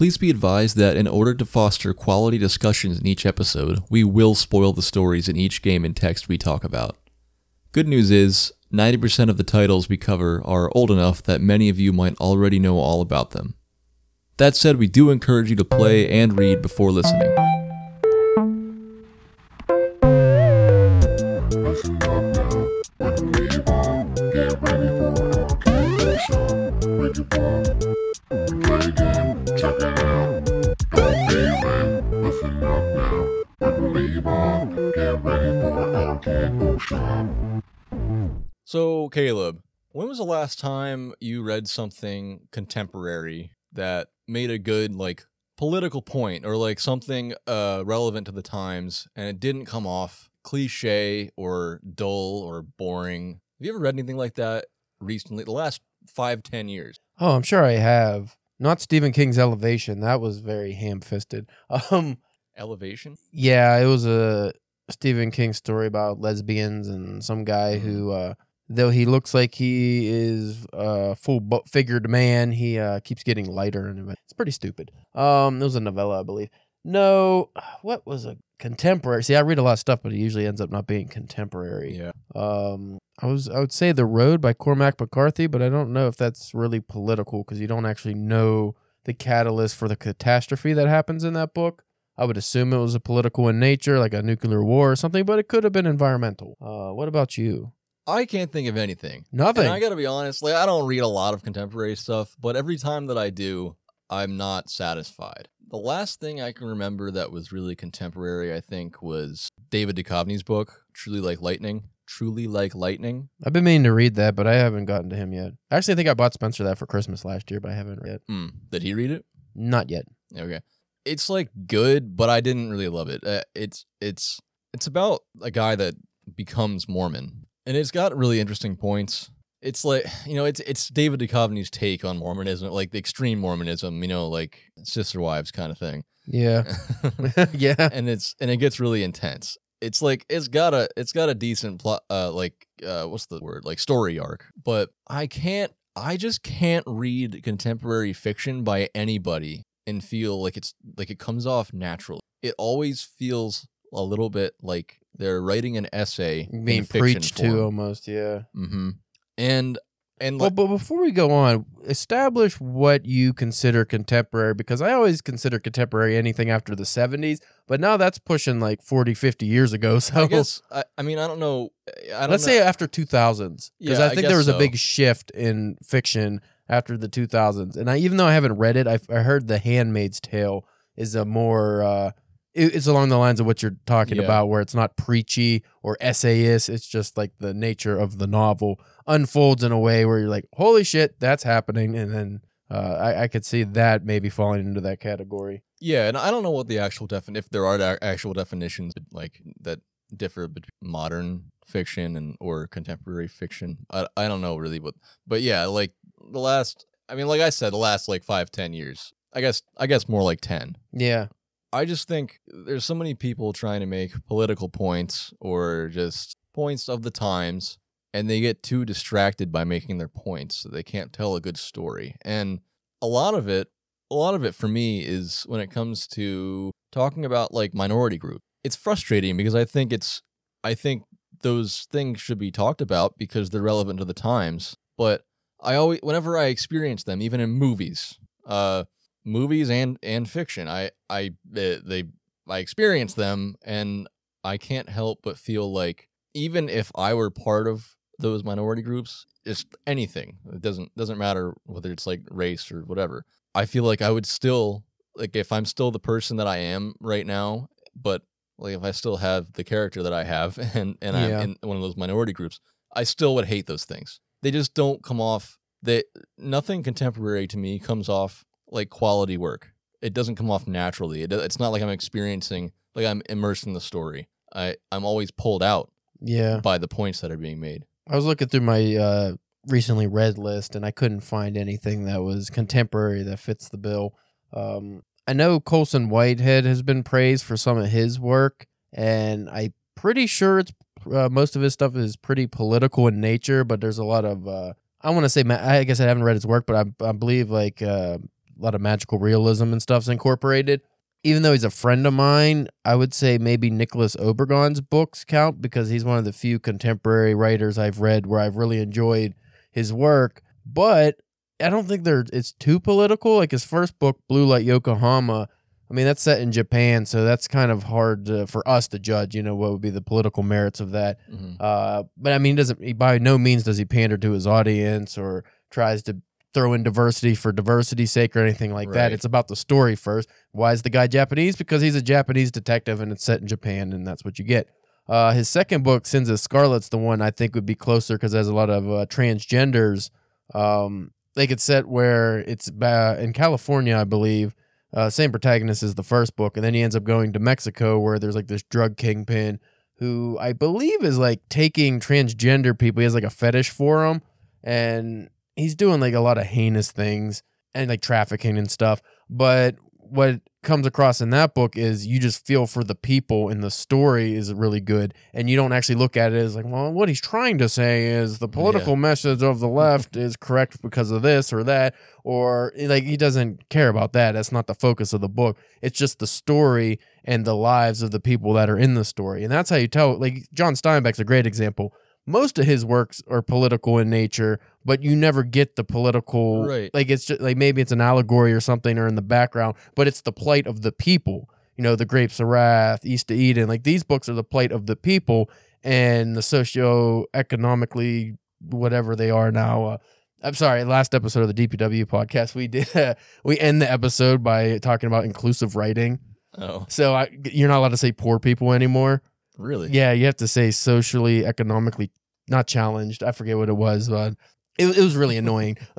Please be advised that in order to foster quality discussions in each episode, we will spoil the stories in each game and text we talk about. Good news is, 90% of the titles we cover are old enough that many of you might already know all about them. That said, we do encourage you to play and read before listening. So, Caleb, when was the last time you read something contemporary that made a good, like, political point or like something uh, relevant to the times and it didn't come off cliche or dull or boring? Have you ever read anything like that recently, the last five, ten years? Oh, I'm sure I have. Not Stephen King's Elevation. That was very ham-fisted. Um, Elevation? yeah, it was a Stephen King story about lesbians and some guy who, uh, though he looks like he is a full bu- figured man, he uh, keeps getting lighter, and it's pretty stupid. Um, it was a novella, I believe. No, what was a contemporary? See, I read a lot of stuff, but it usually ends up not being contemporary. Yeah. Um, I was I would say The Road by Cormac McCarthy, but I don't know if that's really political because you don't actually know the catalyst for the catastrophe that happens in that book. I would assume it was a political in nature, like a nuclear war or something, but it could have been environmental. Uh, what about you? I can't think of anything. Nothing. And I gotta be honest, like I don't read a lot of contemporary stuff, but every time that I do, I'm not satisfied. The last thing I can remember that was really contemporary, I think, was David Duchovny's book, Truly Like Lightning. Truly Like Lightning. I've been meaning to read that, but I haven't gotten to him yet. Actually, I think I bought Spencer that for Christmas last year, but I haven't read it. Hmm. Did he read it? Not yet. Okay. It's like good, but I didn't really love it. Uh, it's it's it's about a guy that becomes Mormon, and it's got really interesting points. It's like you know, it's it's David Duchovny's take on Mormonism, like the extreme Mormonism, you know, like sister wives kind of thing. Yeah. yeah. and it's and it gets really intense. It's like it's got a it's got a decent plot, uh, like uh, what's the word, like story arc. But I can't, I just can't read contemporary fiction by anybody and feel like it's like it comes off naturally. It always feels a little bit like they're writing an essay Being preached to almost, yeah. Mm-hmm. And and Well, like, but before we go on, establish what you consider contemporary because I always consider contemporary anything after the 70s, but now that's pushing like 40, 50 years ago. So I guess I, I mean I don't know. I don't let's know. say after 2000s because Yeah, I I think there guess was a big shift in fiction after the 2000s. And I even though I haven't read it, I've, I heard The Handmaid's Tale is a more uh it- it's along the lines of what you're talking Yeah. about where it's not preachy or essayist it's just like the nature of the novel unfolds in a way where you're like holy shit that's happening and then uh, I, I could see that maybe falling into that category Yeah, and I don't know what the actual defin if there are actual definitions like that differ between modern fiction and or contemporary fiction. I I don't know really, but but yeah, like the last. I mean, like I said, the last like five ten years. I guess I guess more like ten. yeah I just think there's so many people trying to make political points or just points of the times, and they get too distracted by making their points, so they can't tell a good story. And a lot of it, a lot of it for me is when it comes to talking about like minority group. It's frustrating because I think it's, I think those things should be talked about because they're relevant to the times. But I always, whenever I experience them, even in movies, uh, movies and and fiction. I I they, I experience them and I can't help but feel like even if I were part of those minority groups, just anything. It doesn't doesn't matter whether it's like race or whatever. I feel like I would still like if I'm still the person that I am right now, but like if I still have the character that I have and and Yeah. I'm in one of those minority groups, I still would hate those things. They just don't come off they nothing contemporary to me comes off like quality work. It doesn't come off naturally. It, it's not like I'm experiencing like I'm immersed in the story. I I'm always pulled out yeah by the points that are being made. I was looking through my uh, recently read list and I couldn't find anything that was contemporary that fits the bill. Um, I know Colson Whitehead has been praised for some of his work, and I'm pretty sure it's uh, most of his stuff is pretty political in nature. But there's a lot of uh, I want to say I guess I haven't read his work, but I, I believe like uh, a lot of magical realism and stuff's incorporated. Even though he's a friend of mine, I would say maybe Nicholas Obregon's books count because he's one of the few contemporary writers I've read where I've really enjoyed his work. But I don't think they're it's too political. Like his first book, Blue Light Yokohama, I mean that's set in Japan, so that's kind of hard to, for us to judge. You know what would be the political merits of that. Mhm. Uh, but I mean, doesn't he by no means does he pander to his audience or tries to throw in diversity for diversity's sake or anything like that. It's about the story first. Why is the guy Japanese? Because he's a Japanese detective and it's set in Japan, and that's what you get. Uh, his second book, Sins of Scarlet's the one I think would be closer because there's a lot of uh, transgenders. Um, like it's set where it's ba- in California, I believe. Uh, same protagonist as the first book, and then he ends up going to Mexico where there's like this drug kingpin who I believe is like taking transgender people. He has like a fetish for them, and he's doing like a lot of heinous things and like trafficking and stuff. But what comes across in that book is you just feel for the people, and the story is really good. And you don't actually look at it as like, well, what he's trying to say is the political message of the left is correct because of this or that, or like he doesn't care about that. That's not the focus of the book. It's just the story and the lives of the people that are in the story. And that's how you tell. Like John Steinbeck's a great example. Most of his works are political in nature, but you never get the political. Right. Like it's just like maybe it's an allegory or something or in the background, but it's the plight of the people. You know, the Grapes of Wrath, East of Eden. Like these books are the plight of the people and the socio-economically whatever they are now. Uh, I'm sorry. Last episode of the DPW podcast, we did we end the episode by talking about inclusive writing. Oh, So I, you're not allowed to say poor people anymore. really? Yeah, you have to say socially, economically not challenged. I forget what it was, but it, it was really annoying.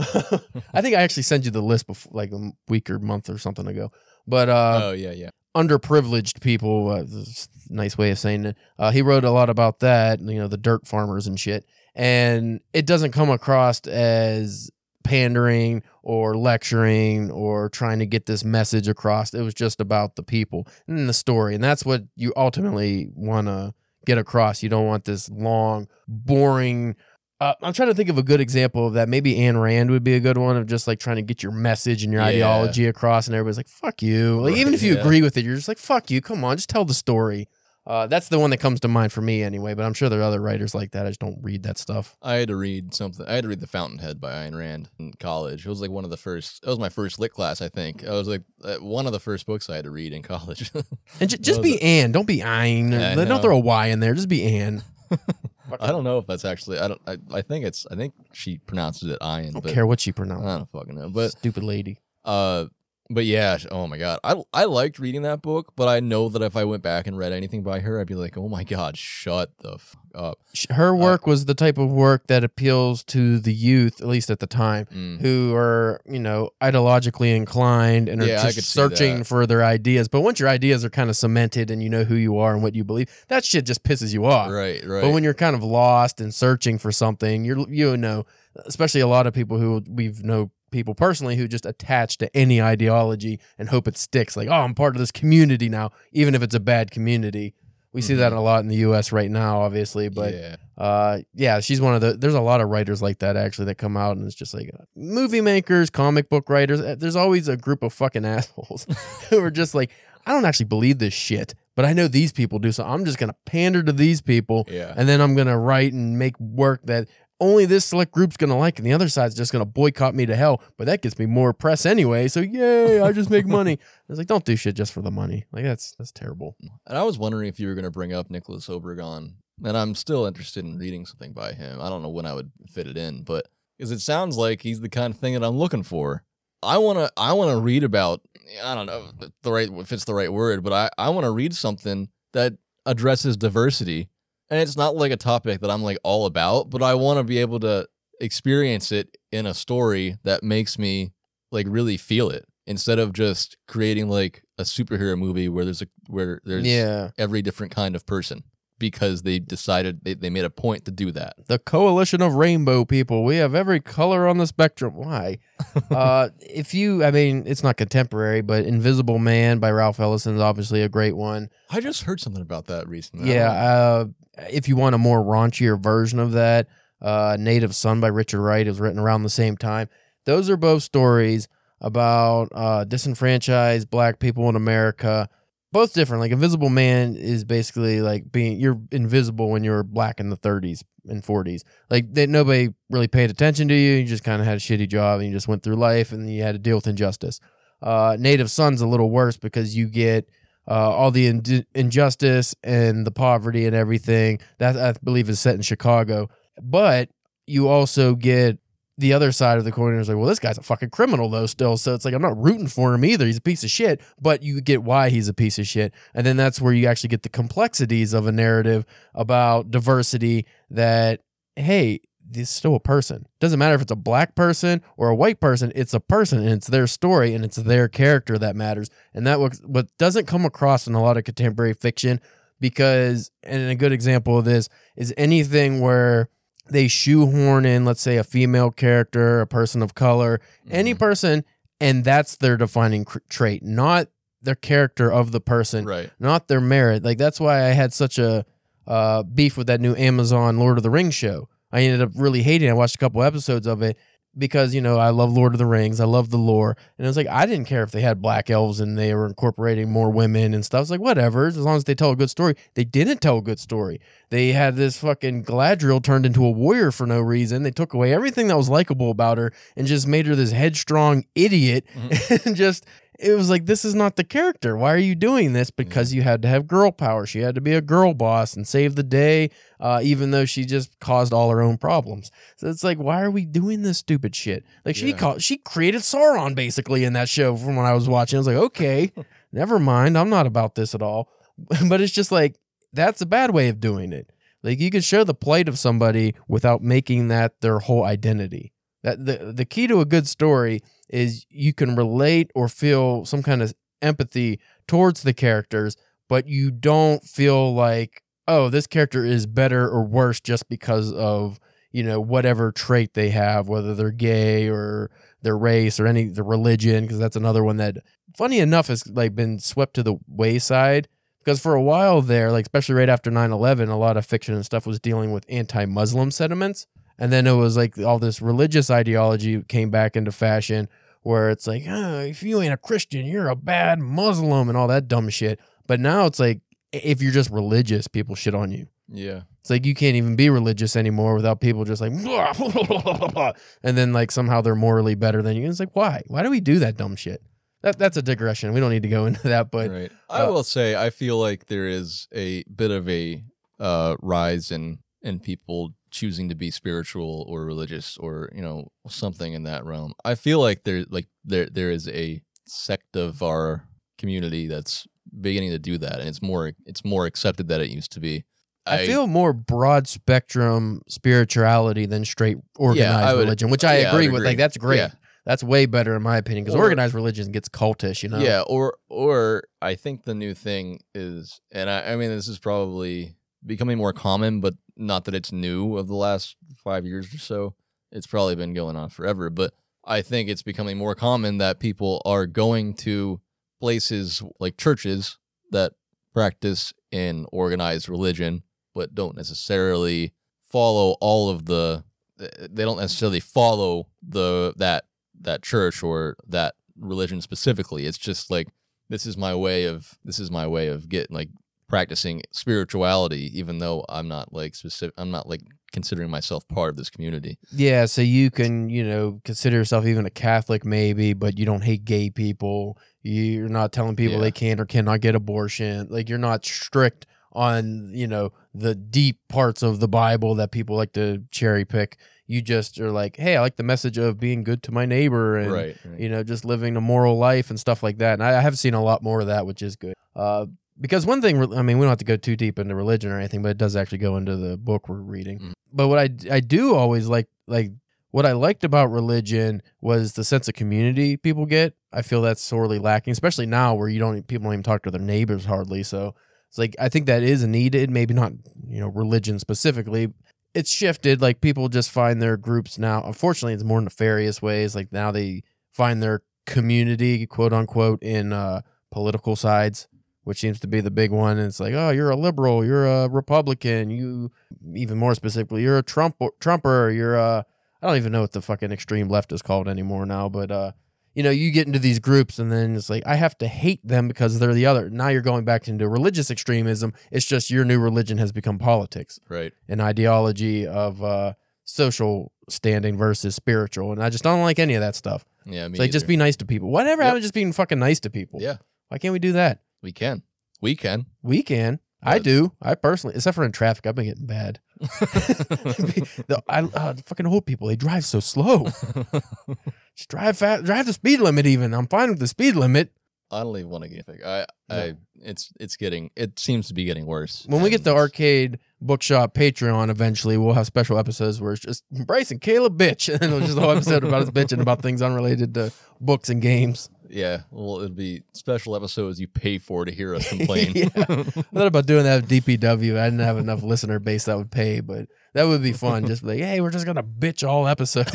I think I actually sent you the list before, like a week or month or something ago. But uh, oh, yeah, yeah. underprivileged people, uh, this is a nice way of saying it. Uh, he wrote a lot about that, you know, the dirt farmers and shit. And it doesn't come across as pandering or lecturing or trying to get this message across. It was just about the people and the story. And that's what you ultimately want to get across. You don't want this long, boring. Uh, I'm trying to think of a good example of that. Maybe Ayn Rand would be a good one of just like trying to get your message and your Yeah. ideology across, and everybody's like, "Fuck you!" Like even if you yeah. agree with it, you're just like, "Fuck you!" Come on, just tell the story. Uh, that's the one that comes to mind for me anyway. But I'm sure there are other writers like that. I just don't read that stuff. I had to read something. I had to read The Fountainhead by Ayn Rand in college. It was like one of the first. It was my first lit class, I think. It was like uh, one of the first books I had to read in college. And j- just be Anne. Don't be Ein. Yeah, don't throw a Y in there. Just be Anne. I don't know if that's actually. I don't. I, I think it's. I think she pronounces it Iron. I don't but care what she pronounces. I don't fucking know. But Stupid lady. uh, but yeah. Oh my god. I I liked reading that book, but I know that if I went back and read anything by her, I'd be like, oh my god, shut the fuck up. Her work was the type of work that appeals to the youth, at least at the time, Mm. who are, you know, ideologically inclined and are Yeah, just searching for their ideas. But once your ideas are kind of cemented and you know who you are and what you believe, that shit just pisses you off. Right. Right. But when you're kind of lost and searching for something, you're you know, especially a lot of people who we've know people personally who just attach to any ideology and hope it sticks. Like, oh, I'm part of this community now, even if it's a bad community. We see that a lot in the U.S. right now, obviously. But yeah. uh, yeah, she's one of the. There's a lot of writers like that actually that come out and it's just like uh, movie makers, comic book writers. uh, There's always a group of fucking assholes who are just like, I don't actually believe this shit, but I know these people do, so I'm just gonna pander to these people, Yeah. and then I'm gonna write and make work that only this select group's gonna like, and the other side's just gonna boycott me to hell. But that gets me more press anyway, so yay! I just make money. I was like don't do shit just for the money. Like that's that's terrible. And I was wondering if you were going to bring up Nicholas Obregon, and I'm still interested in reading something by him. I don't know when I would fit it in, but because it sounds like he's the kind of thing that I'm looking for. I want to I want to read about I don't know if the right if it's the right word, but I I want to read something that addresses diversity. And it's not like a topic that I'm like all about, but I want to be able to experience it in a story that makes me like really feel it instead of just creating like a superhero movie where there's a where there's yeah, every different kind of person because they decided they, they made a point to do that. the coalition of rainbow people. We have every color on the spectrum. Why? uh, if you, I mean, it's not contemporary, but Invisible Man by Ralph Ellison is obviously a great one. I just heard something about that recently. Yeah. Uh, if you want a more raunchier version of that, uh, Native Son by Richard Wright is written around the same time. Those are both stories about uh, disenfranchised black people in America. Both different. Like Invisible Man is basically like being you're invisible when you're black in the 30s and 40s. Like that nobody really paid attention to you. You just kind of had a shitty job and you just went through life and you had to deal with injustice. Uh, Native Son's a little worse because you get uh, all the in- injustice and the poverty and everything. That I believe is set in Chicago, but you also get the other side of the coin is like, well, this guy's a fucking criminal though, still. So it's like I'm not rooting for him either. He's a piece of shit, but you get why he's a piece of shit, and then that's where you actually get the complexities of a narrative about diversity. That hey, this is still a person. Doesn't matter if it's a black person or a white person. It's a person, and it's their story, and it's their character that matters. And that what what doesn't come across in a lot of contemporary fiction, because and a good example of this is anything where they shoehorn in, let's say, a female character, a person of color, any Mhm. person, and that's their defining cr- trait, not the character of the person, right. not their merit. Like that's why I had such a uh, beef with that new Amazon Lord of the Rings show. I ended up really hating. it. I watched a couple episodes of it because you know I love Lord of the Rings. I love the lore, and it was like I didn't care if they had black elves and they were incorporating more women and stuff. It's like whatever, as long as they tell a good story. They didn't tell a good story. They had this fucking Galadriel turned into a warrior for no reason. They took away everything that was likable about her and just made her this headstrong idiot. Mm-hmm. and just it was like this is not the character. Why are you doing this? Because you had to have girl power. She had to be a girl boss and save the day, uh, even though she just caused all her own problems. So it's like, why are we doing this stupid shit? Like she Yeah. called, she created Sauron basically in that show from when I was watching. I was like, okay, never mind. I'm not about this at all. but it's just like that's a bad way of doing it. Like you can show the plight of somebody without making that their whole identity. That the the key to a good story is you can relate or feel some kind of empathy towards the characters, but you don't feel like, oh, this character is better or worse just because of, you know, whatever trait they have, whether they're gay or their race or any the religion, because that's another one that funny enough has like been swept to the wayside. Because for a while there, like especially right after 9-11, a lot of fiction and stuff was dealing with anti-Muslim sentiments. And then it was like all this religious ideology came back into fashion where it's like, oh, if you ain't a Christian, you're a bad Muslim and all that dumb shit. But now it's like, if you're just religious, people shit on you. Yeah. It's like you can't even be religious anymore without people just like, and then like somehow they're morally better than you. And it's like, why? Why do we do that dumb shit? That that's a digression. We don't need to go into that, but right. I uh, will say I feel like there is a bit of a uh, rise in in people choosing to be spiritual or religious or you know something in that realm. I feel like there like there there is a sect of our community that's beginning to do that, and it's more it's more accepted than it used to be. I, feel more broad spectrum spirituality than straight organized I would- religion, which I yeah, agree with. agree. Like that's great. Yeah. That's way better in my opinion because Or- organized religion gets cultish. You know. Yeah, or or I think the new thing is, and I, I mean this is probably becoming more common, but not that it's new of the last five years or so. It's probably been going on forever, but I think it's becoming more common that people are going to places like churches that practice in organized religion, but don't necessarily follow all of the. Eh, eh, they don't necessarily follow the that that church or that religion specifically. It's just like this is my way of this is my way of getting like practicing spirituality, even though I'm not like specific. I'm not like considering myself part of this community. Yeah, so you can, you know, consider yourself even a Catholic maybe, but you don't hate gay people. You're not telling people Yeah. they can or cannot get abortion. Like you're not strict on, you know, the deep parts of the Bible that people like to cherry pick. You just are like, "Hey, I like the message of being good to my neighbor and right. right. you know, just living a moral life and stuff like that." And I, I have seen a lot more of that, which is good. Uh because one thing, I mean, we don't have to go too deep into religion or anything, but it does actually go into the book we're reading. Mm. But what I I do always like like what I liked about religion was the sense of community people get. I feel that's sorely lacking, especially now where you don't people don't even talk to their neighbors hardly. So it's like I think that is needed. Maybe not you know religion specifically. It's shifted. Like people just find their groups now. Unfortunately, it's more nefarious ways. Like now they find their community, quote unquote, in uh, political sides, which seems to be the big one. And it's like, oh, you're a liberal, you're a Republican, you even more specifically, you're a Trump Trumper, you're a I don't even know what the fucking extreme left is called anymore now, but uh, you know, you get into these groups and then it's like I have to hate them because they're the other. Now you're going back into religious extremism. It's just your new religion has become politics, Right. an ideology of uh, social standing versus spiritual, and I just don't like any of that stuff. Yeah. Me It's like just be nice to people. Whatever Yep. happened to just being fucking nice to people? Yeah. Why can't we do that? We can. We can. We can. I do. I personally, except for in traffic, I've been getting bad. the, I uh, fucking old people, they drive so slow. Just drive fast, drive the speed limit. Even I'm fine with the speed limit. I don't even want to get anything. I. I, it's, it's getting, it seems to be getting worse. When we get the arcade bookshop Patreon, eventually we'll have special episodes where it's just Bryce and Caleb bitch, and then it'll just a whole episode about us bitching about things unrelated to books and games. Yeah. Well, it'll be special episodes you pay for to hear us complain. Yeah. I thought about doing that with DPW. I didn't have enough listener base that would pay, but that would be fun. Just like, hey, we're just gonna bitch all episode.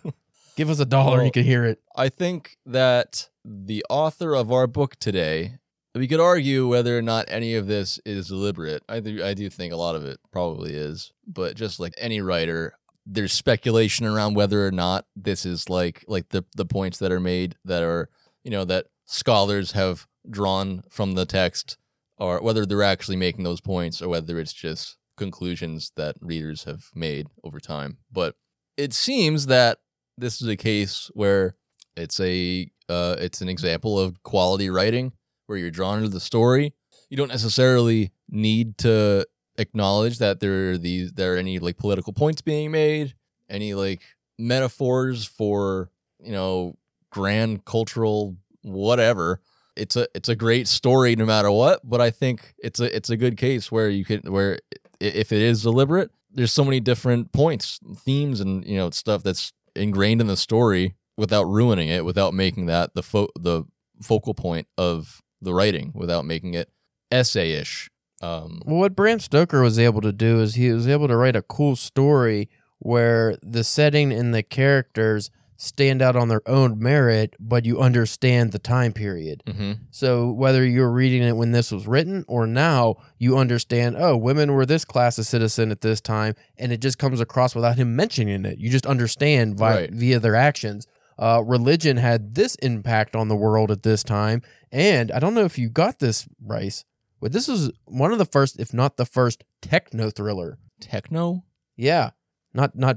Give us a dollar and you can hear it. I think that the author of our book today, we could argue whether or not any of this is deliberate. I do, I do think a lot of it probably is, but just like any writer, there's speculation around whether or not this is like like the the points that are made that are you know that scholars have drawn from the text, or whether they're actually making those points, or whether it's just conclusions that readers have made over time. But it seems that this is a case where it's a uh, it's an example of quality writing where you're drawn into the story. You don't necessarily need to acknowledge that there are these there are any like political points being made, any like metaphors for you know grand cultural whatever. It's a it's a great story no matter what, but I think it's a it's a good case where you can where if it is deliberate, there's so many different points, themes, and you know stuff that's ingrained in the story without ruining it, without making that the fo- the focal point of the writing, without making it essay-ish. Um, Well, what Bram Stoker was able to do is he was able to write a cool story where the setting and the characters stand out on their own merit, but you understand the time period. mhm. So whether you're reading it when this was written or now, you understand, oh, women were this class of citizen at this time, and it just comes across without him mentioning it. You just understand via, Right. via their actions. Uh, religion had this impact on the world at this time, and I don't know if you got this, Bryce, but this was one of the first, if not the first, techno thriller. Techno. Yeah, not not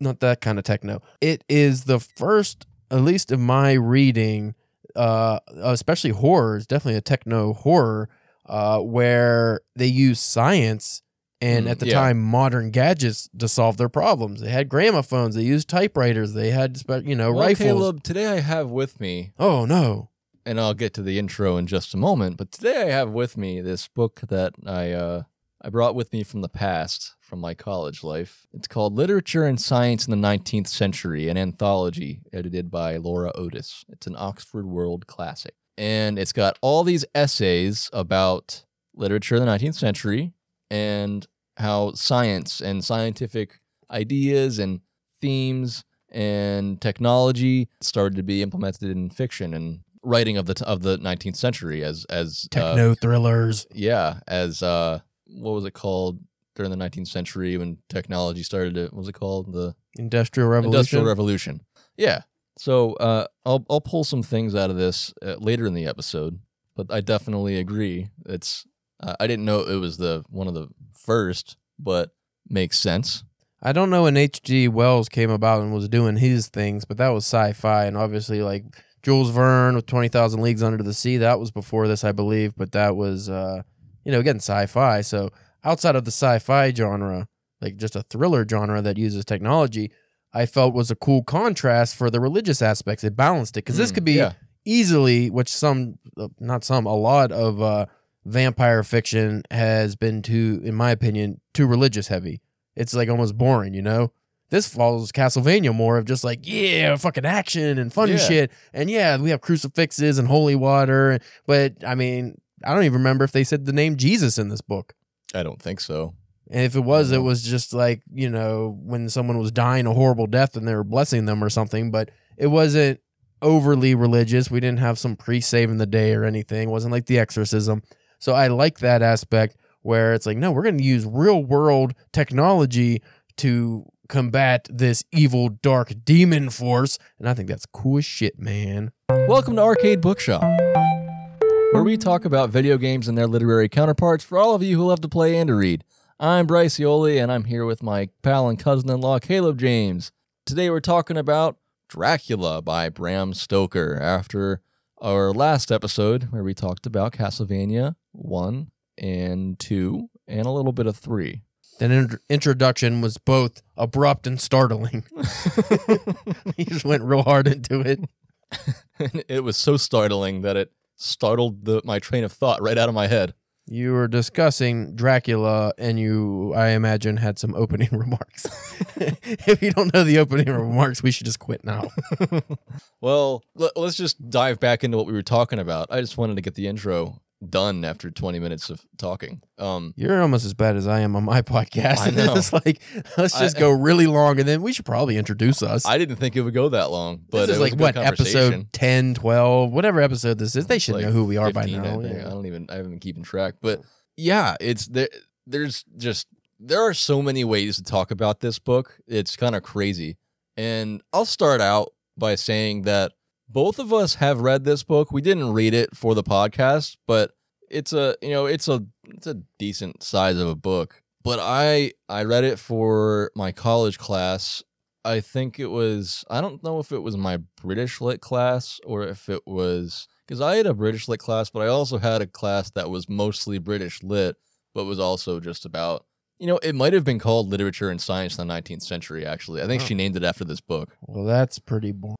not that kind of techno. It is the first, at least in my reading, uh, especially horror. It's definitely a techno horror uh, where they use science and Mm, at the yeah. time modern gadgets to solve their problems. They had gramophones. They used typewriters. They had you know Well, rifles. Caleb, today I have with me, Oh no! and I'll get to the intro in just a moment. But today I have with me this book that I uh, I brought with me from the past, from my college life. It's called Literature and Science in the Nineteenth Century, an anthology edited by Laura Otis. It's an Oxford World Classic, and it's got all these essays about literature in the nineteenth century and how science and scientific ideas and themes and technology started to be implemented in fiction and writing of the t- of the 19th century as as uh, Techno thrillers. yeah as uh what was it called during the 19th century when technology started to what was it called the Industrial Revolution. industrial revolution yeah so uh i'll i'll pull some things out of this uh, later in the episode but i definitely agree it's uh, i didn't know it was the one of the first but makes sense I don't know when H.G. Wells came about and was doing his things, but that was sci-fi, and obviously like Jules Verne with Twenty Thousand Leagues Under the Sea, that was before this, I believe, but that was uh, you know again sci-fi. So outside of the sci-fi genre, like just a thriller genre that uses technology, I felt was a cool contrast for the religious aspects. It balanced it because this Mm, could be yeah. easily, which some, uh, not some, a lot of uh, vampire fiction has been too, in my opinion, too religious heavy. It's like almost boring, you know. This follows Castlevania more of just like yeah, fucking action and fun Yeah. shit, and yeah, we have crucifixes and holy water. But I mean, I don't even remember if they said the name Jesus in this book. I don't think so And if it was, it was just like, you know, when someone was dying a horrible death and they were blessing them or something, but it wasn't overly religious. We didn't have some priest saving the day or anything. It wasn't like the exorcism. So I like that aspect where it's like, no, we're going to use real world technology to combat this evil dark demon force. And I think that's cool as shit, man. Welcome to Arcade Bookshop, where we talk about video games and their literary counterparts for all of you who love to play and to read. I'm Bryce Ioli, and I'm here with my pal and cousin in law, Caleb James. Today we're talking about Dracula by Bram Stoker after our last episode where we talked about Castlevania 1 and 2 and a little bit of 3. That in- introduction was both abrupt and startling. he just went real hard into it. It was so startling that it startled the, my train of thought right out of my head. You were discussing Dracula, and you, I imagine, had some opening remarks. if you don't know the opening remarks, we should just quit now. well, let, us just dive back into what we were talking about. I just wanted to get the intro done after 20 minutes of talking. Um, You're almost as bad as I am on my podcast. I know. it's like let's just I- go really long, and then we should probably introduce us. I didn't think it would go that long, but this is like what episode 10, 12, whatever episode this is. They should Like know who we are by 15, I now. think. yeah. I don't even I haven't been keeping track, but yeah, it's there. There's just there are so many ways to talk about this book. It's kind of crazy, and I'll start out by saying that both of us have read this book. We didn't read it for the podcast, but it's a you know it's a it's a decent size of a book. But I I read it for my college class. I think it was I don't know if it was my British lit class or if it was because I had a British lit class, but I also had a class that was mostly British lit, but was also just about you know it might have been called literature and science in the 19th century. Actually, I think Oh. she named it after this book. Well, that's pretty boring.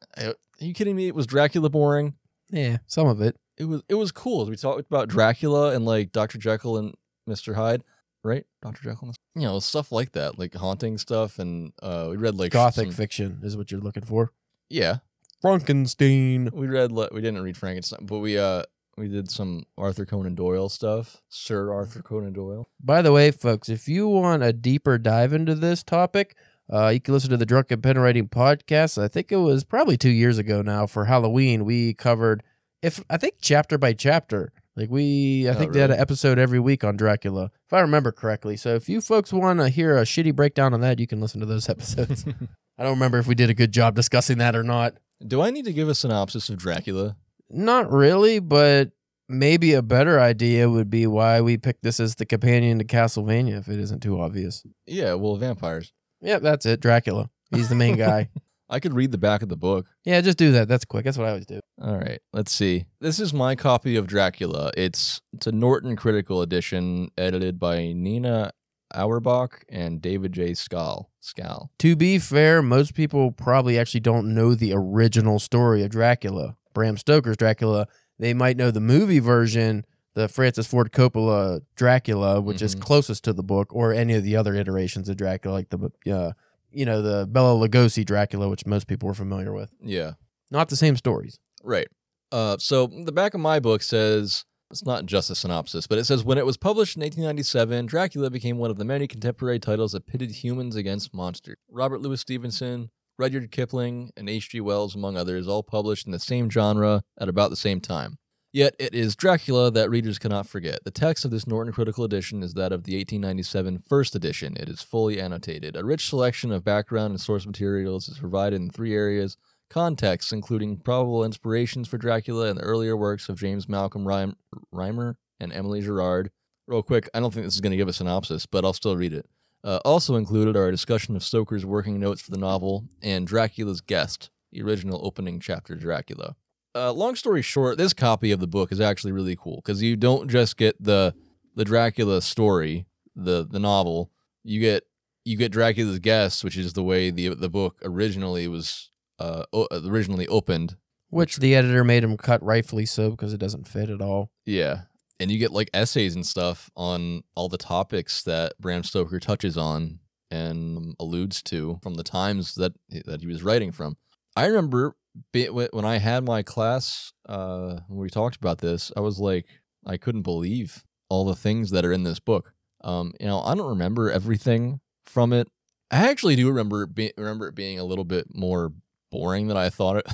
Are you kidding me? It was Dracula boring. Yeah, some of it. It was it was cool. We talked about Dracula and like Dr. Jekyll and Mr. Hyde, right? Dr. Jekyll, and Mr. you know stuff like that, like haunting stuff, and uh, we read like Gothic some- fiction is what you're looking for. yeah, Frankenstein. we read we didn't read Frankenstein, but we uh we did some Arthur Conan Doyle stuff. Sir Arthur Conan Doyle. By the way, folks, if you want a deeper dive into this topic, uh, you can listen to the Drunken Pen Writing podcast. I think it was probably two years ago now for Halloween. We covered, if I think chapter by chapter. Like we, I Oh, think they had an episode every week on Dracula, if I remember correctly. So if you folks want to hear a shitty breakdown on that, you can listen to those episodes. I don't remember if we did a good job discussing that or not. Do I need to give a synopsis of Dracula? Not really, but maybe a better idea would be why we picked this as the companion to Castlevania if it isn't too obvious. Yeah, well, vampires. Yep, that's it. Dracula. He's the main guy. I could read the back of the book. yeah, just do that. That's quick. That's what I always do. All right, let's see. This is my copy of Dracula. It's it's a Norton Critical Edition, edited by Nina Auerbach and David J. Skal. Skal. To be fair, most people probably actually don't know the original story of Dracula, Bram Stoker's Dracula. They might know the movie version, the Francis Ford Coppola Dracula, which is Mhm. closest to the book, or any of the other iterations of Dracula, like the uh, you know the Bela Lugosi Dracula, which most people are familiar with. Yeah, Not the same stories. right. Uh, so the back of my book says it's not just a synopsis, but it says when it was published in 1897, Dracula became one of the many contemporary titles that pitted humans against monsters. Robert Louis Stevenson, Rudyard Kipling, and H.G. Wells, among others, all published in the same genre at about the same time. Yet it is Dracula that readers cannot forget. The text of this Norton Critical Edition is that of the 1897 first edition. It is fully annotated. A rich selection of background and source materials is provided in three areas context, including probable inspirations for Dracula and the earlier works of James Malcolm Rym- Rymer and Emily Gerard. Real quick, I don't think this is going to give a synopsis, but I'll still read it. Uh, also included are a discussion of Stoker's working notes for the novel and Dracula's Guest, the original opening chapter Dracula. Uh, long story short, this copy of the book is actually really cool because you don't just get the the Dracula story, the the novel. You get you get Dracula's Guest, which is the way the the book originally was uh o- originally opened. Which the editor made him cut rightfully so because it doesn't fit at all. Yeah. And you get like essays and stuff on all the topics that Bram Stoker touches on and alludes to from the times that that he was writing from. I remember when I had my class uh, when we talked about this, I was like, I couldn't believe all the things that are in this book. Um, you know, I don't remember everything from it. I actually do remember it be- remember it being a little bit more boring than I thought it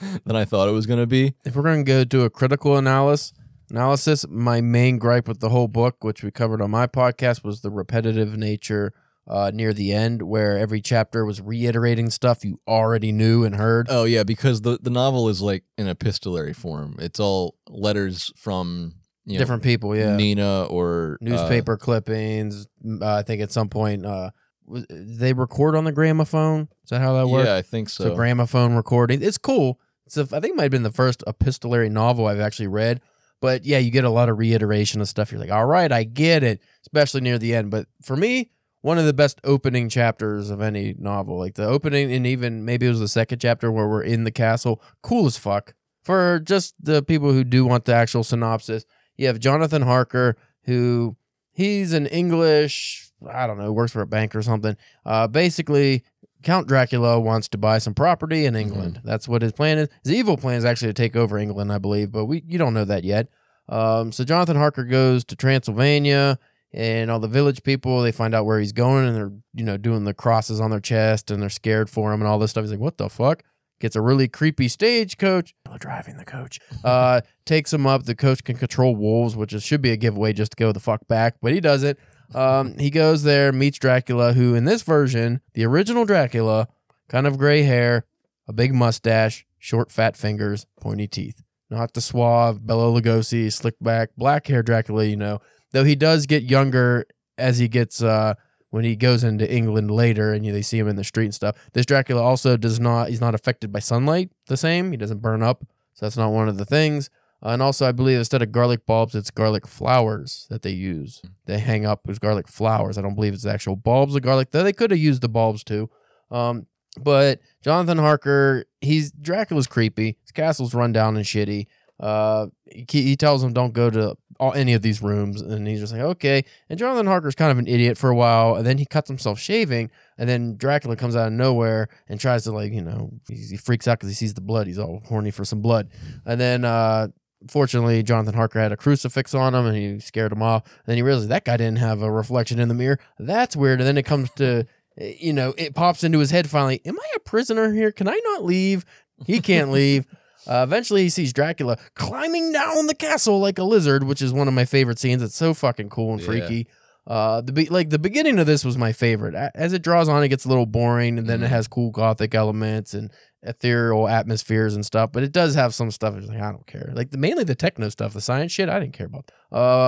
than I thought it was going to be. If we're going to go do a critical analysis, analysis, my main gripe with the whole book, which we covered on my podcast, was the repetitive nature uh, near the end, where every chapter was reiterating stuff you already knew and heard. Oh yeah, because the the novel is like in epistolary form. It's all letters from you know, Different people, yeah. Mina or uh, Newspaper clippings. Uh, I think at some point, uh, was, they record on the gramophone. Is that how that works? yeah, I think so. So gramophone recording. It's cool. It's a, I think it might have been the first epistolary novel I've actually read. But yeah, you get a lot of reiteration of stuff. You're like, all right, I get it, especially near the end. But for me, one of the best opening chapters of any novel. Like the opening, and even maybe it was the second chapter where we're in the castle. Cool as fuck. For just the people who do want the actual synopsis, you have Jonathan Harker, who he's an English, I don't know, works for a bank or something. Uh, basically, Count Dracula wants to buy some property in England. That's what his plan is. His evil plan is actually to take over England, I believe, but we you don't know that yet. Um, so Jonathan Harker goes to Transylvania, and all the village people they find out where he's going, and they're you know doing the crosses on their chest, and they're scared for him and all this stuff. He's like, "What the fuck?" Gets a really creepy stagecoach driving the coach. Uh, takes him up. The coach can control wolves, which is, should be a giveaway just to go the fuck back, but he does it Um, he goes there, meets Dracula, who in this version, the original Dracula, kind of gray hair, a big mustache, short fat fingers, pointy teeth. Not the suave Bela Lugosi, slick back, black hair Dracula, you know. Though he does get younger as he gets uh when he goes into England later and you, they see him in the street and stuff. This Dracula also does not he's not affected by sunlight the same. He doesn't burn up. So that's not one of the things. Uh, and also, I believe instead of garlic bulbs, it's garlic flowers that they use. They hang up as garlic flowers. I don't believe it's actual bulbs of garlic. Though they could have used the bulbs too. Um, but Jonathan Harker, he's Dracula's creepy. His castle's run down and shitty. Uh, he, he tells him don't go to all, any of these rooms, and he's just like okay. And Jonathan Harker's kind of an idiot for a while, and then he cuts himself shaving, and then Dracula comes out of nowhere and tries to like you know he, he freaks out because he sees the blood. He's all horny for some blood, and then uh, fortunately Jonathan Harker had a crucifix on him, and he scared him off. And then he realized that guy didn't have a reflection in the mirror. That's weird. And then it comes to eh, you know it pops into his head finally. Am I a prisoner here? Can I not leave? He can't leave. Uh, eventually, he sees Dracula climbing down the castle like a lizard, which is one of my favorite scenes. It's so fucking cool and Yeah. freaky. Uh, the be- like the beginning of this was my favorite. As it draws on, it gets a little boring, and then Mhm. it has cool gothic elements and ethereal atmospheres and stuff. But it does have some stuff. It's like I don't care. Like the mainly the techno stuff, the science shit. I didn't care about.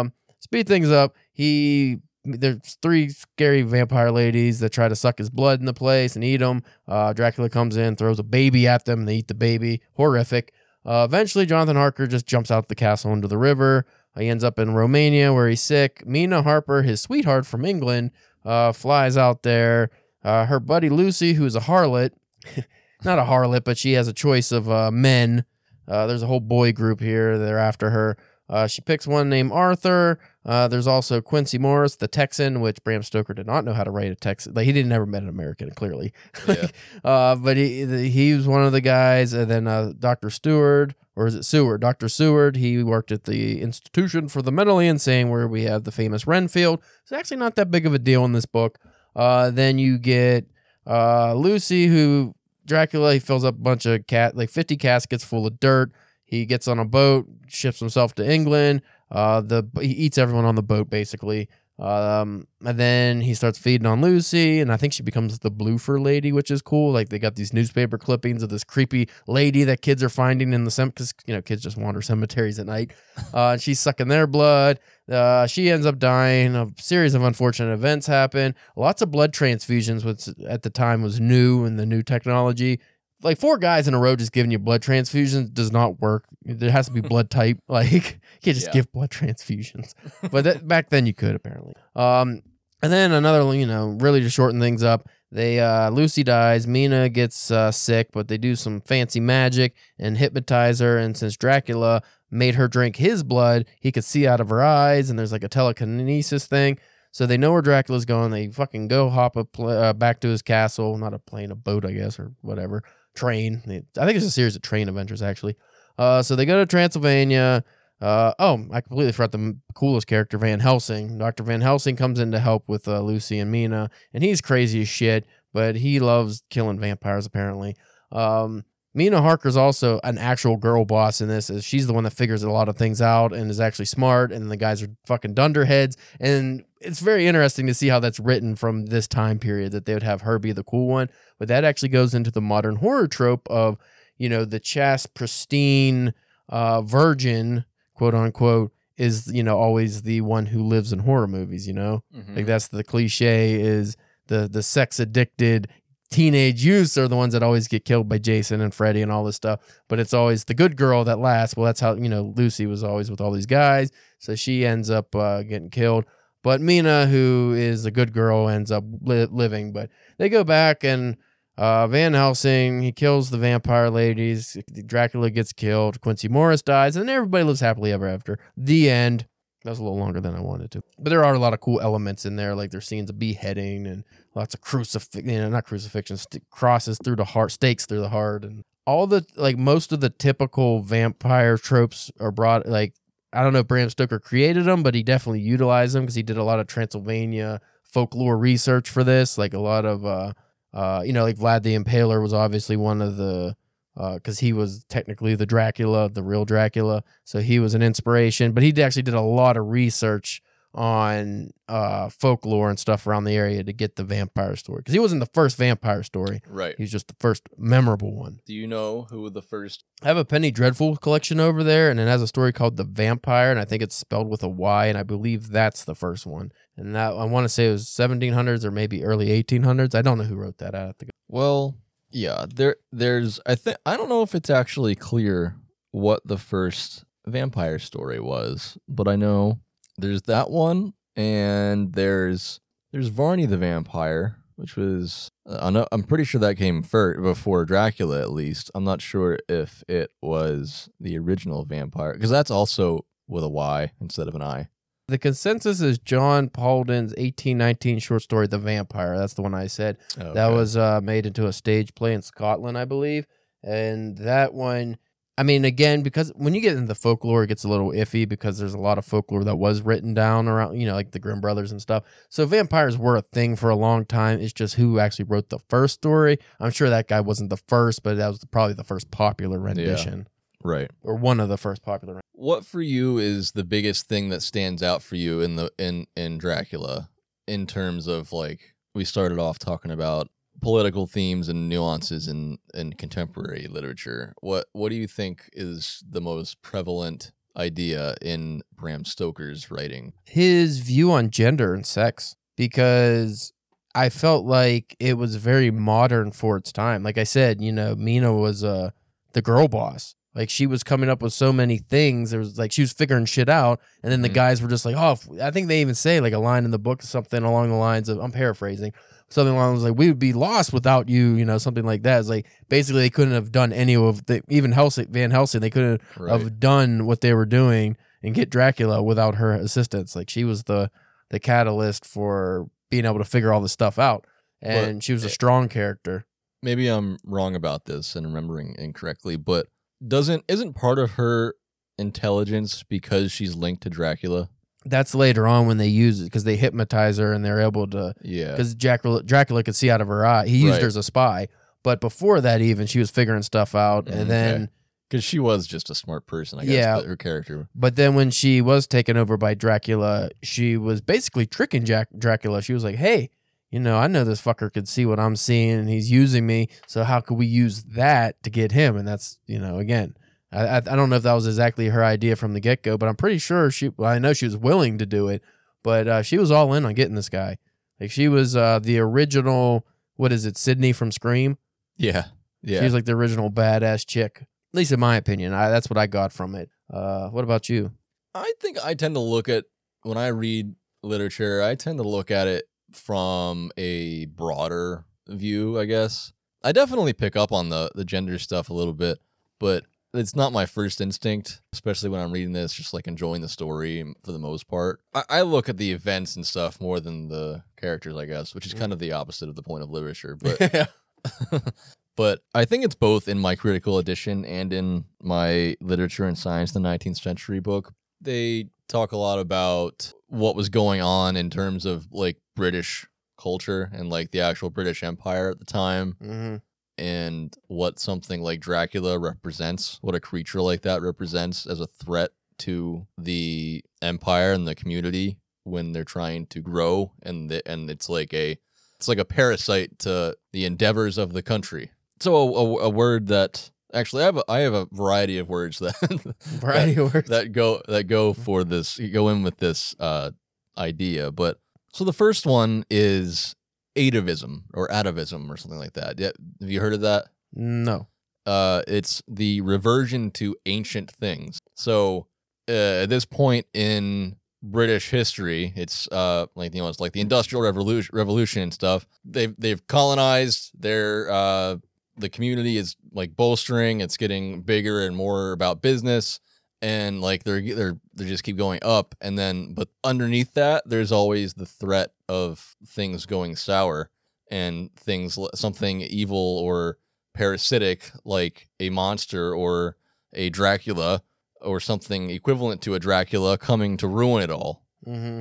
Um, speed things up. He there's three scary vampire ladies that try to suck his blood in the place and eat him. Uh, Dracula comes in, throws a baby at them, and they eat the baby. Horrific. Uh, eventually, Jonathan Harker just jumps out the castle into the river. He ends up in Romania where he's sick. Mina Harker, his sweetheart from England, uh, flies out there. Uh, her buddy Lucy, who's a harlot, not a harlot, but she has a choice of uh, men. Uh, there's a whole boy group here. They're after her. Uh, she picks one named Arthur. Uh, there's also Quincy Morris, the Texan, which Bram Stoker did not know how to write a Texan. Like he didn't never met an American, clearly. Yeah. uh, but he he was one of the guys, and then uh, Doctor Stewart, or is it Seward? Doctor Seward. He worked at the Institution for the Mentally Insane, where we have the famous Renfield. It's actually not that big of a deal in this book. Uh, then you get uh, Lucy, who Dracula. He fills up a bunch of cat, like fifty caskets full of dirt. He gets on a boat, ships himself to England. Uh, the he eats everyone on the boat basically. Um, and then he starts feeding on Lucy, and I think she becomes the Bloofer lady, which is cool. Like they got these newspaper clippings of this creepy lady that kids are finding in the cemetery because you know kids just wander cemeteries at night. Uh, and she's sucking their blood. Uh, she ends up dying. A series of unfortunate events happen. Lots of blood transfusions, which at the time was new and the new technology like four guys in a row just giving you blood transfusions does not work. There has to be blood type. Like you can't just Yeah. give blood transfusions. But that, back then you could apparently. Um, and then another, you know, really to shorten things up, they uh, Lucy dies. Mina gets uh, sick, but they do some fancy magic and hypnotize her. And since Dracula made her drink his blood, he could see out of her eyes. And there's like a telekinesis thing. So they know where Dracula's going. They fucking go hop a pl- uh, back to his castle, not a plane, a boat, I guess, or whatever. Train. I think it's a series of train adventures, actually. Uh, so they go to Transylvania. Uh, oh, I completely forgot the coolest character, Van Helsing. Dr. Van Helsing comes in to help with uh, Lucy and Mina, and he's crazy as shit, but he loves killing vampires, apparently. Um, Mina Harker's also an actual girl boss in this. Is she's the one that figures a lot of things out and is actually smart, and the guys are fucking dunderheads. And it's very interesting to see how that's written from this time period that they would have her be the cool one. But that actually goes into the modern horror trope of you know the chaste, pristine uh, virgin, quote unquote, is you know always the one who lives in horror movies. You know, Mm-hmm. like that's the cliche is the the sex addicted teenage youths are the ones that always get killed by Jason and Freddy and all this stuff. But it's always the good girl that lasts. Well, that's how you know Lucy was always with all these guys, so she ends up uh, getting killed. But Mina, who is a good girl, ends up li- living. But they go back and uh, Van Helsing he kills the vampire ladies. Dracula gets killed. Quincy Morris dies, and everybody lives happily ever after. The end. That was a little longer than I wanted to. But there are a lot of cool elements in there, like there's scenes of beheading and lots of crucifix, you know, not crucifixion, st- crosses through the heart, stakes through the heart, and all the like most of the typical vampire tropes are brought. Like I don't know if Bram Stoker created them, but he definitely utilized them because he did a lot of Transylvania folklore research for this. Like a lot of, uh, uh, you know, like Vlad the Impaler was obviously one of the because he was technically the Dracula, the real Dracula. So he was an inspiration, but he actually did a lot of research on uh, folklore and stuff around the area to get the vampire story. Because he wasn't the first vampire story; Right. he was just the first memorable one. Do you know who the first? I have a Penny Dreadful collection over there, and it has a story called The Vampire, and I think it's spelled with a Y, and I believe that's the first one. And that I want to say it was 1700s or maybe early 1800s. I don't know who wrote that. I have to go. Well, yeah. There, there's. I think I don't know if it's actually clear what the first vampire story was, but I know there's that one, and there's there's Varney the vampire, which was uh, I know, I'm pretty sure that came first before Dracula. At least I'm not sure if it was the original vampire because that's also with a Y instead of an I. The consensus is John Polidori's 1819 short story, The Vampire. That's the one I said. That was uh, made into a stage play in Scotland, I believe. And that one, I mean, again, because when you get into the folklore, it gets a little iffy because there's a lot of folklore that was written down around, you know, like the Grimm brothers and stuff. So vampires were a thing for a long time. It's just who actually wrote the first story. I'm sure that guy wasn't the first, but that was probably the first popular rendition right. or one of the first popular. What for you is the biggest thing that stands out for you in the in in Dracula in terms of like we started off talking about political themes and nuances in in contemporary literature. What what do you think is the most prevalent idea in Bram Stoker's writing? his view on gender and sex because I felt like it was very modern for its time. Like I said, you know, Mina was uh the girl boss. Like she was coming up with so many things. There was like she was figuring shit out, and then the Mhm. guys were just like, "Oh, I think they even say like a line in the book, something along the lines of I'm paraphrasing, something along the lines like we would be lost without you, you know, something like that. It's like basically they couldn't have done any of the even Helsing, Van Helsing, they couldn't Right. have done what they were doing and get Dracula without her assistance. Like she was the the catalyst for being able to figure all this stuff out, and she was a eh, strong character. Maybe I'm wrong about this and remembering incorrectly, but doesn't isn't part of her intelligence because she's linked to Dracula? That's later on when they use it because they hypnotize her and they're able to Yeah. because Dracula Dracula could see out of her eye. He used Right. her as a spy, but before that, even she was figuring stuff out, and mm, Okay. then. Because she was just a smart person, I guess. Yeah. but her character. But then when she was taken over by Dracula, she was basically tricking Jack Dracula. She was like, "Hey, you know, I know this fucker could see what I'm seeing, and he's using me. So how could we use that to get him?" And that's you know, again, I I, don't know if that was exactly her idea from the get go, but I'm pretty sure she. Well, I know she was willing to do it, but uh, she was all in on getting this guy. Like she was uh, the original. What is it, Sydney from Scream? Yeah. Yeah. She was like the original badass chick. At least in my opinion, I, that's what I got from it. Uh, what about you? I think I tend to look at when I read literature, I tend to look at it from a broader view, I guess. I definitely pick up on the the gender stuff a little bit, but it's not my first instinct, especially when I'm reading this, just like enjoying the story for the most part. I, I look at the events and stuff more than the characters, I guess, which is kind mm. of the opposite of the point of literature. But but I think it's both in my critical edition and in my literature and science, the 19th century book. They talk a lot about what was going on in terms of like British culture and like the actual British Empire at the time. hmm and what something like Dracula represents, what a creature like that represents as a threat to the empire and the community when they're trying to grow and the, and it's like a it's like a parasite to the endeavors of the country. So a, a, a word that actually I have a, I have a variety of words that Variety of words. that go that go for this go in with this uh idea but so the first one is atavism or atavism or something like that. Yeah have you heard of that? No. uh it's the reversion to ancient things. So uh, at this point in british history it's uh like you know it's like the industrial revolution revolution and stuff. They've they've colonized their uh the community is like bolstering. It's getting bigger and more about business and like they're they're they just keep going up and then but underneath that there's always the threat of things going sour and things something evil or parasitic like a monster or a dracula or something equivalent to a dracula coming to ruin it all Mm-hmm.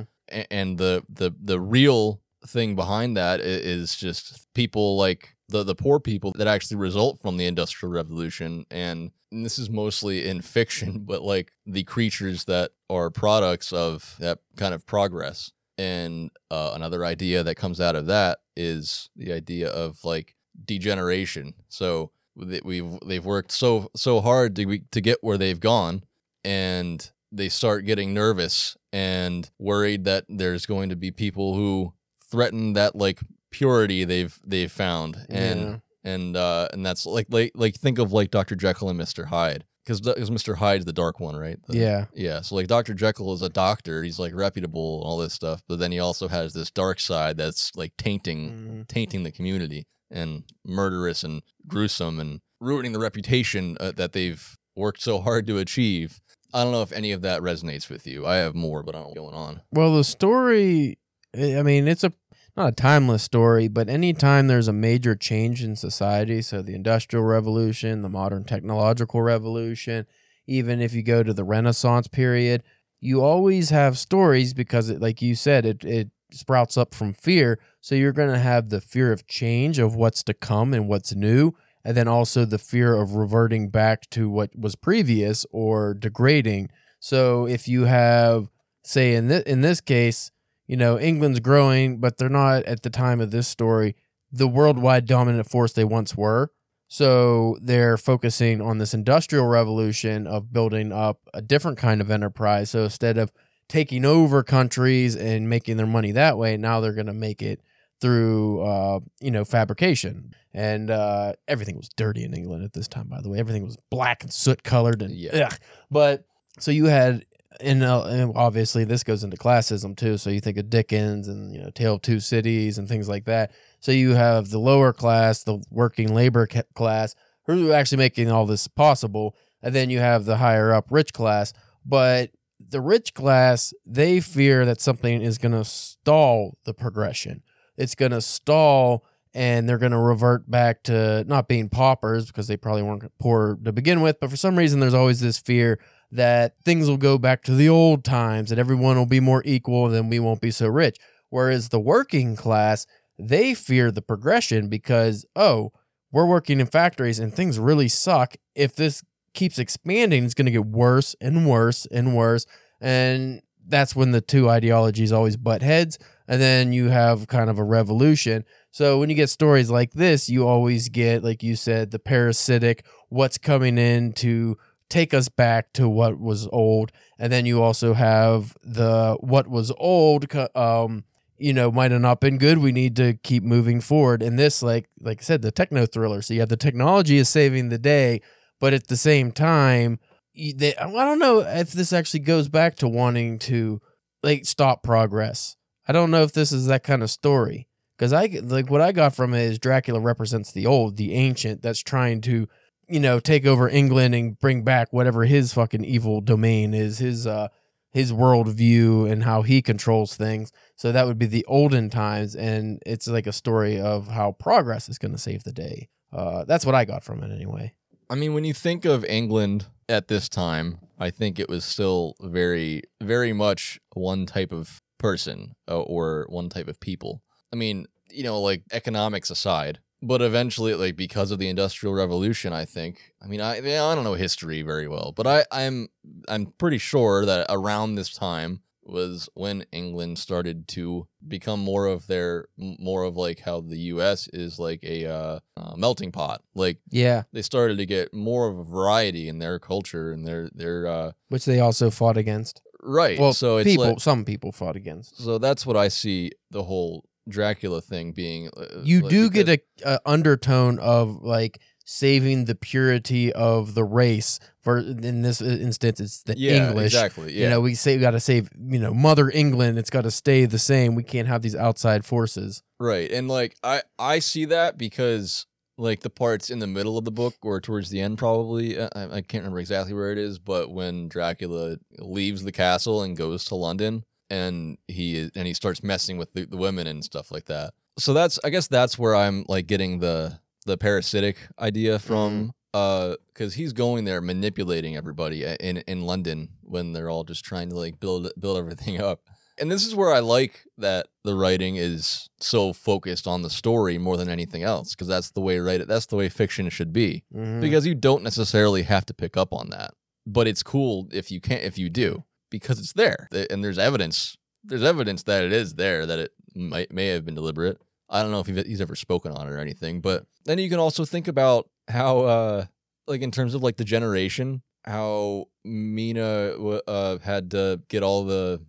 and the the the real thing behind that is just people like the the poor people that actually result from the industrial revolution. And this is mostly in fiction but like the creatures that are products of that kind of progress. And uh, another idea that comes out of that is the idea of like degeneration. So we've they've worked so so hard to to get where they've gone and they start getting nervous and worried that there's going to be people who threaten that like purity they've they've found and Yeah. and uh and that's like like like think of like Dr. Jekyll and Mr. Hyde because Mr. Hyde's the dark one right The- Yeah. yeah so like Dr. Jekyll is a doctor he's like reputable and all this stuff but then he also has this dark side that's like tainting Mhm. tainting the community and murderous and gruesome and ruining the reputation uh, that they've worked so hard to achieve. I don't know if any of that resonates with you. I have more, but I don't know what's going on. Well, the story, I mean, it's a not a timeless story, but anytime there's a major change in society, so the Industrial Revolution, the modern technological revolution, even if you go to the Renaissance period, you always have stories because, it, like you said, it, it sprouts up from fear. So you're going to have the fear of change, of what's to come and what's new, and then also the fear of reverting back to what was previous or degrading. So if you have, say, in this in this case, you know, England's growing, but they're not at the time of this story the worldwide dominant force they once were. So they're focusing on this industrial revolution of building up a different kind of enterprise. So instead of taking over countries and making their money that way, now they're going to make it through, uh, you know, fabrication. And uh, everything was dirty in England at this time, by the way. Everything was black and soot colored, and Yeah. ugh. But so you had and, uh, and obviously this goes into classism too. So you think of Dickens and you know Tale of Two Cities and things like that. So you have the lower class, the working labor ca- class, who are actually making all this possible, and then you have the higher up rich class. But the rich class, they fear that something is going to stall the progression. It's going to stall and they're going to revert back to not being paupers because they probably weren't poor to begin with. But for some reason, there's always this fear that things will go back to the old times and everyone will be more equal and then we won't be so rich. Whereas the working class, they fear the progression because, oh, we're working in factories and things really suck. If this keeps expanding, it's going to get worse and worse and worse. And that's when the two ideologies always butt heads. And then you have kind of a revolution. So when you get stories like this, you always get, like you said, the parasitic, what's coming in to take us back to what was old. And then you also have the what was old, um, you know, might have not been good. We need to keep moving forward. And this, like, like I said, the techno thriller. So you have the technology is saving the day, but at the same time, they, I don't know if this actually goes back to wanting to like stop progress. I don't know if this is that kind of story because I like what I got from it is Dracula represents the old, the ancient that's trying to, you know, take over England and bring back whatever his fucking evil domain is, his uh his worldview and how he controls things. So that would be the olden times, and it's like a story of how progress is going to save the day. Uh, that's what I got from it anyway. I mean, when you think of England at this time, I think it was still very, very much one type of person uh, or one type of people. I mean, you know, like economics aside, but eventually, like because of the Industrial Revolution, I think. I mean, I I don't know history very well, but I I'm I'm pretty sure that around this time was when England started to become more of their more of like how the U.S. is like a uh, uh, melting pot. Like Yeah, they started to get more of a variety in their culture and their their uh, which they also fought against. right. Well, so it's people, like, some people fought against. so that's what I see the whole Dracula thing being. uh, You like, do because- get a, a undertone of like saving the purity of the race. For in this instance, it's the yeah, English. exactly. Yeah. You know, we say we got to save. You know, Mother England. It's got to stay the same. We can't have these outside forces. Right. And like I I see that because like the parts in the middle of the book or towards the end probably uh, I, I can't remember exactly where it is, but when Dracula leaves the castle and goes to London and he and he starts messing with the, the women and stuff like that. So that's I guess that's where I'm like getting the the parasitic idea from uh cuz he's going there manipulating everybody in in London when they're all just trying to like build build everything up. And this is where I like that the writing is so focused on the story more than anything else, because that's the way write it. that's the way fiction should be. Mhm. Because you don't necessarily have to pick up on that, but it's cool if you can if you do, because it's there and there's evidence. There's evidence that it is there that it might may have been deliberate. I don't know if he's ever spoken on it or anything, but then you can also think about how, uh, like in terms of like the generation, how Mina uh, had to get all the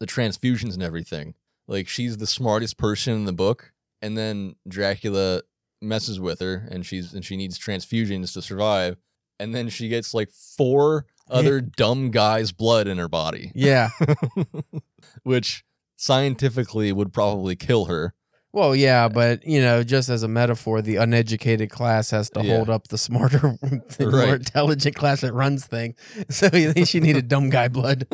the transfusions and everything. Like she's the smartest person in the book, and then Dracula messes with her, and she's and she needs transfusions to survive, and then she gets like four other dumb guys' blood in her body, yeah. which scientifically would probably kill her. Well, yeah, but you know, just as a metaphor, the uneducated class has to Yeah. hold up the smarter, the more intelligent class that runs things. So you think she needed dumb guy blood?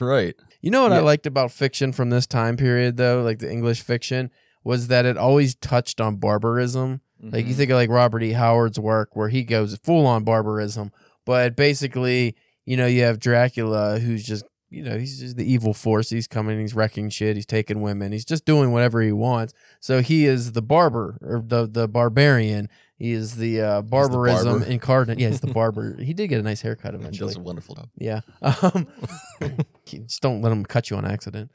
right. You know what I Yeah. liked about fiction from this time period, though, like the English fiction, was that it always touched on barbarism. Like you Mhm. think of like Robert E. Howard's work, where he goes full on barbarism, but basically, you know, you have Dracula, who's just you know, he's just the evil force. He's coming, he's wrecking shit, he's taking women, he's just doing whatever he wants. So he is the barber or the the barbarian. He is the uh, barbarism barber. incarnate. Yeah, he's the barber. he did get a nice haircut He eventually. does a wonderful job. Yeah. Um, just don't let him cut you on accident.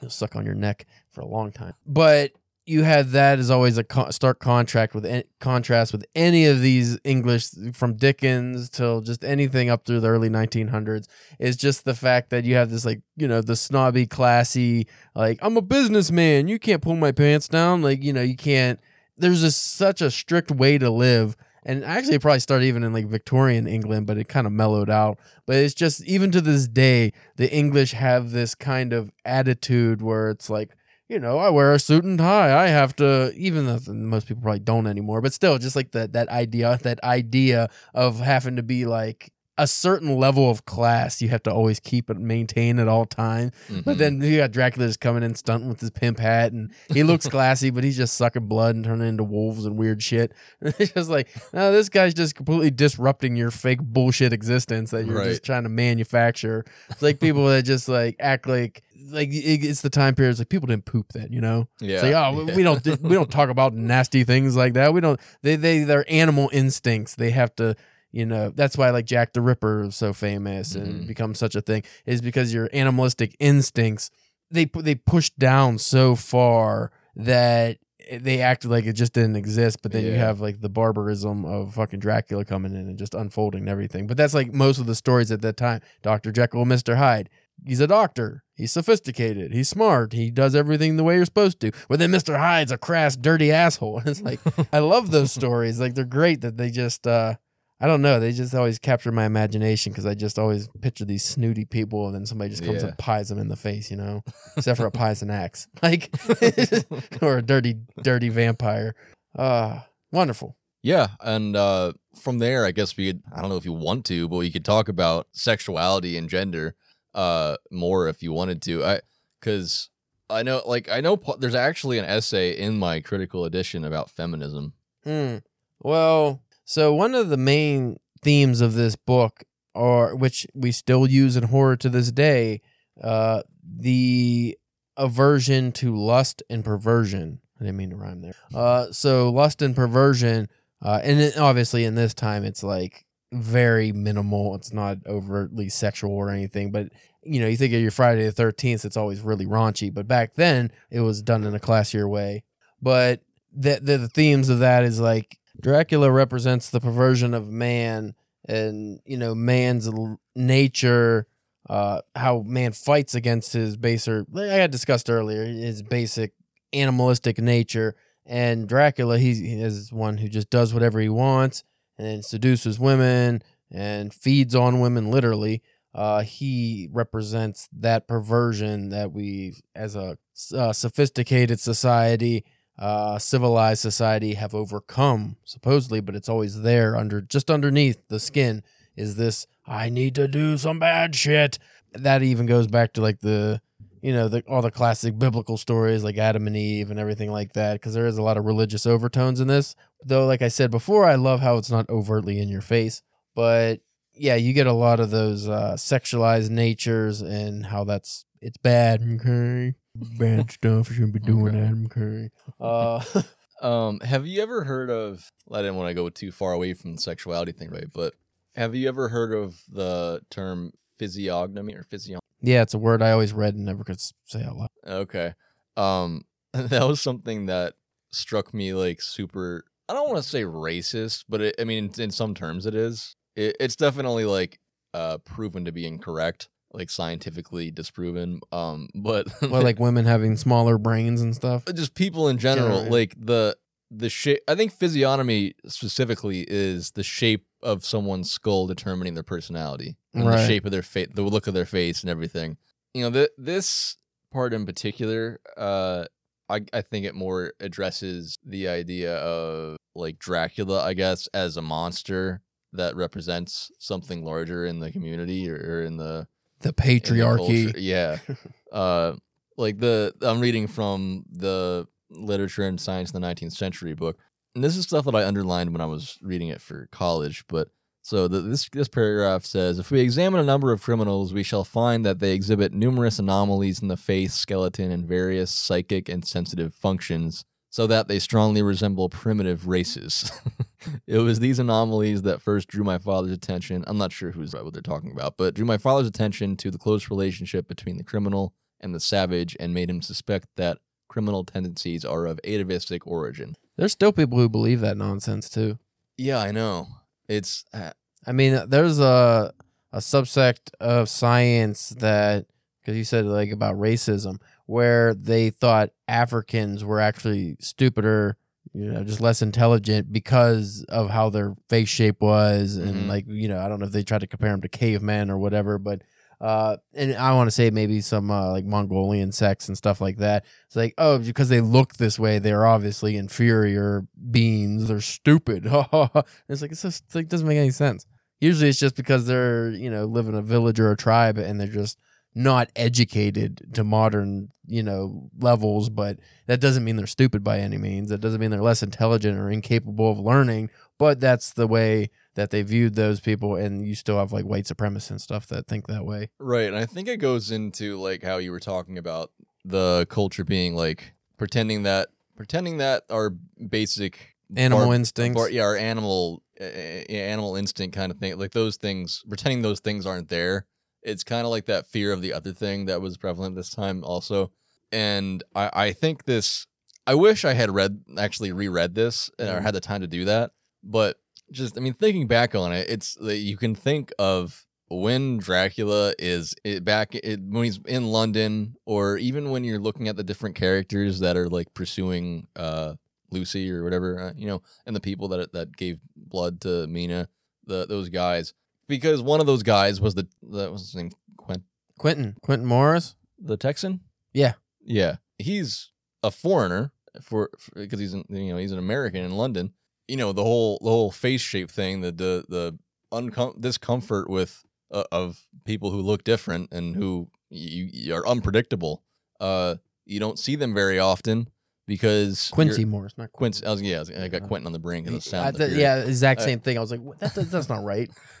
He'll suck on your neck for a long time. But you had that as always a co- stark contract with an- contrast with any of these English from Dickens till just anything up through the early 1900s is just the fact that you have this like you know the snobby classy like I'm a businessman. You can't pull my pants down. Like you know you can't there's just such a strict way to live. And actually it probably started even in like Victorian England but it kind of mellowed out. But it's just even to this day the English have this kind of attitude where it's like you know, I wear a suit and tie. I have to, even though most people probably don't anymore, but still, just like that that idea, that idea of having to be like a certain level of class, you have to always keep and maintain at all times. But Mhm. then you got Dracula just coming in stunting with his pimp hat, and he looks classy, but he's just sucking blood and turning into wolves and weird shit. it's just like, no, this guy's just completely disrupting your fake bullshit existence that you're Right. just trying to manufacture. It's like people that just like act like like it's the time period. It's like people didn't poop then, you know. yeah. It's like, oh, we- we don't we don't talk about nasty things like that. We don't. They they their animal instincts. They have to. You know that's why like Jack the Ripper is so famous and Mhm. becomes such a thing is because your animalistic instincts they they push down so far that they acted like it just didn't exist. But then you have like the barbarism of fucking Dracula coming in and just unfolding and everything. But that's like most of the stories at that time. Doctor Jekyll, Mister Hyde. He's a doctor. He's sophisticated. He's smart. He does everything the way you're supposed to. But then Mr. Hyde's a crass, dirty asshole. And it's like, I love those stories. Like, they're great that they just, uh, I don't know. They just always capture my imagination because I just always picture these snooty people and then somebody just comes Yeah. and pies them in the face, you know? Except for a pie's an axe. Like, or a dirty, dirty vampire. Uh, wonderful. Yeah, and uh, from there, I guess we could. I don't know if you want to, but we could talk about sexuality and gender uh, more if you wanted to. I because I know, like, I know there's actually an essay in my critical edition about feminism. Hmm. Well, so one of the main themes of this book, or which we still use in horror to this day, uh, the aversion to lust and perversion. I didn't mean to rhyme there. Uh, so lust and perversion, uh, and it, obviously in this time it's like very minimal. It's not overtly sexual or anything, but you know, you think of your Friday the Thirteenth, it's always really raunchy. But back then, it was done in a classier way. But the the, the themes of that is like Dracula represents the perversion of man, and you know, man's l- nature. Uh, how man fights against his baser, like I had discussed earlier, his basic animalistic nature. And Dracula, he is one who just does whatever he wants and seduces women and feeds on women literally. Uh, he represents that perversion that we, as a uh, sophisticated society, uh, civilized society, have overcome supposedly, but it's always there under just underneath the skin. Is this I need to do some bad shit? That even goes back to like the you know the, all the classic biblical stories like Adam and Eve and everything like that because there is a lot of religious overtones in this. Though, like I said before, I love how it's not overtly in your face, but yeah, you get a lot of those uh, sexualized natures and how that's it's bad. Okay, bad stuff. You shouldn't be doing that. Okay. Uh, Um, have you ever heard of? I didn't want to go too far away from the sexuality thing, right? But have you ever heard of the term physiognomy or physio? yeah, it's a word I always read and never could say out loud. Okay. Um, that was something that struck me like super. I don't want to say racist, but it, I mean, in, in some terms, it is. It, it's definitely like uh proven to be incorrect, like scientifically disproven. Um, but Well, like women having smaller brains and stuff. just people in general, like the the shape. I think physiognomy specifically is the shape of someone's skull determining their personality and the shape of their face, the look of their face, and everything. You know, th- this part in particular, uh, I I think it more addresses the idea of like Dracula, I guess, as a monster that represents something larger in the community or, or in the The in the patriarchy. Yeah. uh like the I'm reading from the literature and science in the 19th century book. And this is stuff that I underlined when I was reading it for college, but so the, this this paragraph says if we examine a number of criminals, we shall find that they exhibit numerous anomalies in the face, skeleton, and various psychic and sensitive functions, so that they strongly resemble primitive races. it was these anomalies that first drew my father's attention. I'm not sure who's what they're talking about, but drew my father's attention to the close relationship between the criminal and the savage, and made him suspect that criminal tendencies are of atavistic origin. There's still people who believe that nonsense too. Yeah, I know. It's uh, I mean, there's a a subsect of science that because you said like about racism, where they thought Africans were actually stupider, you know, just less intelligent because of how their face shape was, and Mhm. like you know, I don't know if they tried to compare them to cavemen or whatever, but. Uh, and I want to say maybe some uh, like Mongolian sects and stuff like that. It's like, oh, because they look this way, they're obviously inferior beings. They're stupid. it's like it's just like doesn't make any sense. Usually, it's just because they're you know live in a village or a tribe and they're just not educated to modern you know levels. But that doesn't mean they're stupid by any means. That doesn't mean they're less intelligent or incapable of learning. But that's the way that they viewed those people, and you still have like white supremacists and stuff that think that way. right. And I think it goes into like how you were talking about the culture being like pretending that pretending that our basic Animal bar- instincts. bar- yeah, our animal uh, animal instinct kind of thing, like those things, pretending those things aren't there. It's kind of like that fear of the other thing that was prevalent this time also. And I, I think this I wish I had read actually reread this and or Mhm. had the time to do that. But just I mean thinking back on it, it's that you can think of when Dracula is it back it, when he's in London or even when you're looking at the different characters that are like pursuing uh Lucy or whatever, uh, you know, and the people that that gave blood to Mina, the those guys, because one of those guys was the that was his name Quent Quentin, Quentin Morris. the Texan. Yeah. yeah, he's a foreigner for because he's an, you know he's an American in London. You know the whole the whole face shape thing, the the the uncom- discomfort with uh, of people who look different and who you, you are unpredictable. Uh, you don't see them very often because Quincy Morris, not Quincy. I was yeah, I, was, I got Uh, Quentin on the brain because of the I sound. th- yeah, exact Uh, same thing. I was like, what? That, that's not right.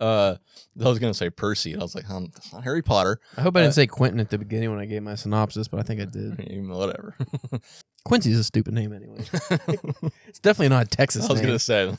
uh, I was gonna say Percy. and I was like, um, that's not Harry Potter. I hope I Uh, didn't say Quentin at the beginning when I gave my synopsis, but I think I did. Whatever. Quincy's a stupid name anyway. it's definitely not a Texas I was name. gonna say,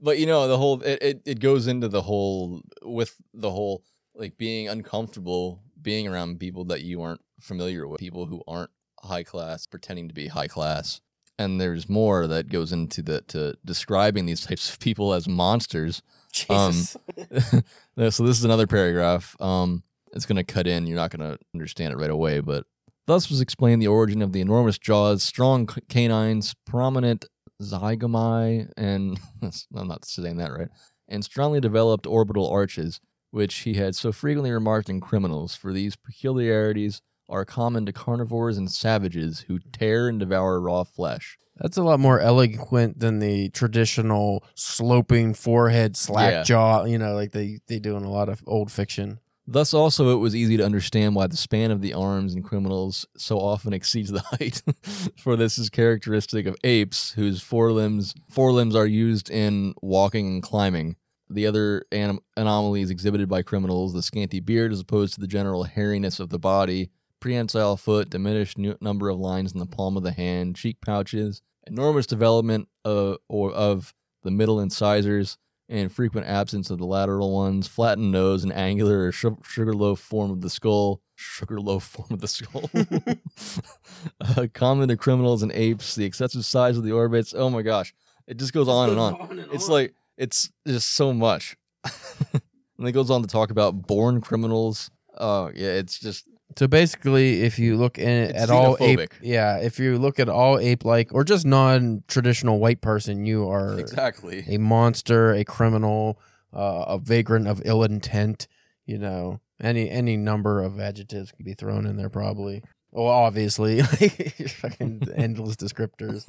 but you know the whole it, it it goes into the whole with the whole like being uncomfortable being around people that you aren't familiar with, people who aren't high class, pretending to be high class. And there's more that goes into the to describing these types of people as monsters. Jesus. Yeah, so this is another paragraph. Um, it's going to cut in. You're not going to understand it right away, but thus was explained the origin of the enormous jaws, strong canines, prominent zygomae, and I'm not saying that right, and strongly developed orbital arches, which he had so frequently remarked in criminals. For these peculiarities are common to carnivores and savages who tear and devour raw flesh. That's a lot more eloquent than the traditional sloping forehead, slack Yeah. jaw. You know, like they they do in a lot of old fiction. Thus, also, it was easy to understand why the span of the arms in criminals so often exceeds the height. For this is characteristic of apes, whose forelimbs forelimbs are used in walking and climbing. The other anom- anomalies exhibited by criminals, the scanty beard as opposed to the general hairiness of the body, prehensile foot, diminished nu- number of lines in the palm of the hand, cheek pouches, enormous development of, or of the middle incisors, and frequent absence of the lateral ones, flattened nose, and angular or su- sugarloaf form of the skull. Sugarloaf form of the skull. uh, common to criminals and apes, the excessive size of the orbits. Oh my gosh. It just goes on and on. It's like, it's just so much. and it goes on to talk about born criminals. Oh, yeah, it's just, So basically, if you look in, at all ape, yeah, if you look at all ape-like or just non traditional white person, you are exactly. a monster, a criminal, uh, a vagrant of ill intent. You know, any any number of adjectives could be thrown in there probably. Well, obviously, like fucking endless descriptors.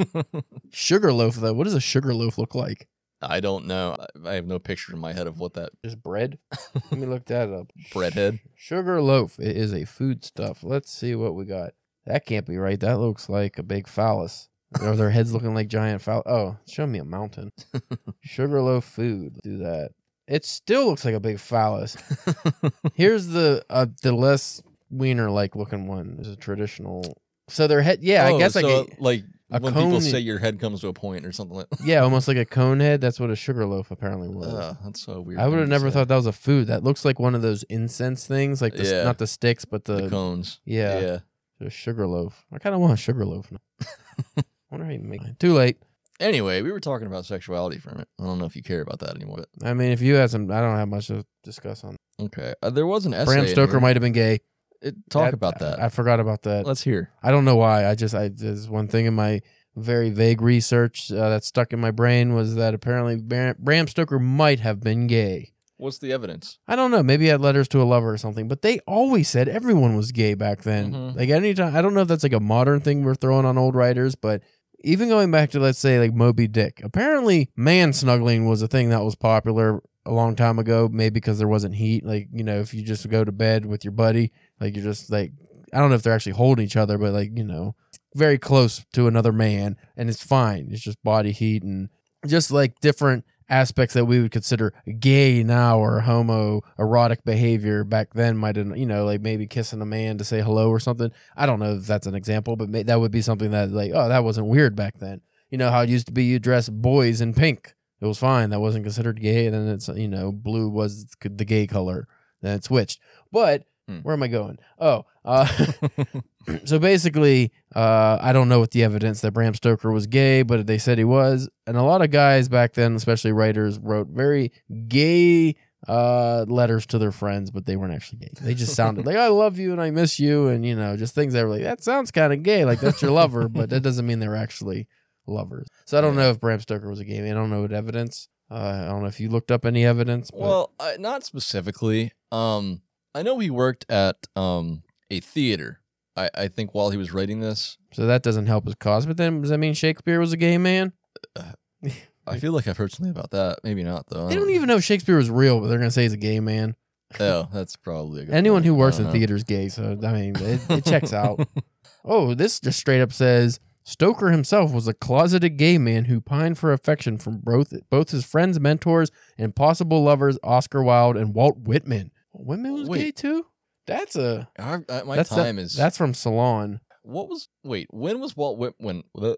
sugar loaf, though, what does a sugar loaf look like? I don't know. I- I have no picture in my head of what that Just bread? Let me look that up. breadhead. Sugar loaf. It is a food stuff. Let's see what we got. That can't be right. That looks like a big phallus. Are their heads looking like giant phallus? Oh, show me a mountain. Sugar loaf food. Do that. It still looks like a big phallus. Here's the uh, the less wiener like looking one. Is a traditional. So their head. Yeah, I Oh, guess so, a, like a when people say your head comes to a point or something like that. yeah, almost like a cone head. That's what a sugar loaf apparently was. Ugh, that's so weird. I would have never say. thought that was a food. That looks like one of those incense things, like the, Yeah. not the sticks, but the, the cones. yeah. yeah. A sugar loaf. I kind of want a sugar loaf now. I wonder how you make it. Too late. Anyway, we were talking about sexuality for a minute. I don't know if you care about that anymore. But I mean, if you had some, I don't have much to discuss on. okay, uh, there was an essay. Bram Stoker might have been gay. It- talk about that. I, forgot about that. Let's hear. I don't know why. I just, I there's one thing in my very vague research uh, that stuck in my brain was that apparently Bram, Bram Stoker might have been gay. What's the evidence? I don't know. Maybe he had letters to a lover or something, but they always said everyone was gay back then. Mhm. Like anytime, I don't know if that's like a modern thing we're throwing on old writers, but even going back to let's say like Moby Dick, apparently man snuggling was a thing that was popular a long time ago. Maybe because there wasn't heat. Like you know, if you just go to bed with your buddy, like you're just like I don't know if they're actually holding each other, but like you know, very close to another man, and it's fine. It's just body heat and just like different aspects that we would consider gay now or homo erotic behavior back then might have you know like maybe kissing a man to say hello or something i don't know if that's an example but may, that would be something that like oh that wasn't weird back then you know how it used to be you dress boys in pink it was fine that wasn't considered gay and then it's you know blue was the gay color then it switched but Hmm. where am i going oh uh so basically, uh, I don't know what the evidence that Bram Stoker was gay, but they said he was, and a lot of guys back then, especially writers, wrote very gay uh, letters to their friends, but they weren't actually gay. They just sounded like "I love you" and "I miss you," and you know, just things that were like that sounds kind of gay, like that's your lover, but that doesn't mean they were actually lovers. So I don't know if Bram Stoker was a gay man. I don't know what evidence. Uh, I don't know if you looked up any evidence. But Well, I, not specifically. Um, I know he worked at um a theater. I, I think while he was writing this, so that doesn't help his cause. But then does that mean Shakespeare was a gay man? I feel like I've heard something about that. Maybe not though. I They don't even know if Shakespeare was real, but they're gonna say he's a gay man. Oh, that's probably a good Anyone point. who I works don't in know. theater is gay, so I mean, it, it checks out. Oh, this just straight up says Stoker himself was a closeted gay man who pined for affection from both both his friends, mentors, and possible lovers, Oscar Wilde and Walt Whitman. Whitman was Wait. gay too. That's a Our- uh, my that's time is that's from Salon. what was wait? When was Walt Whitman? When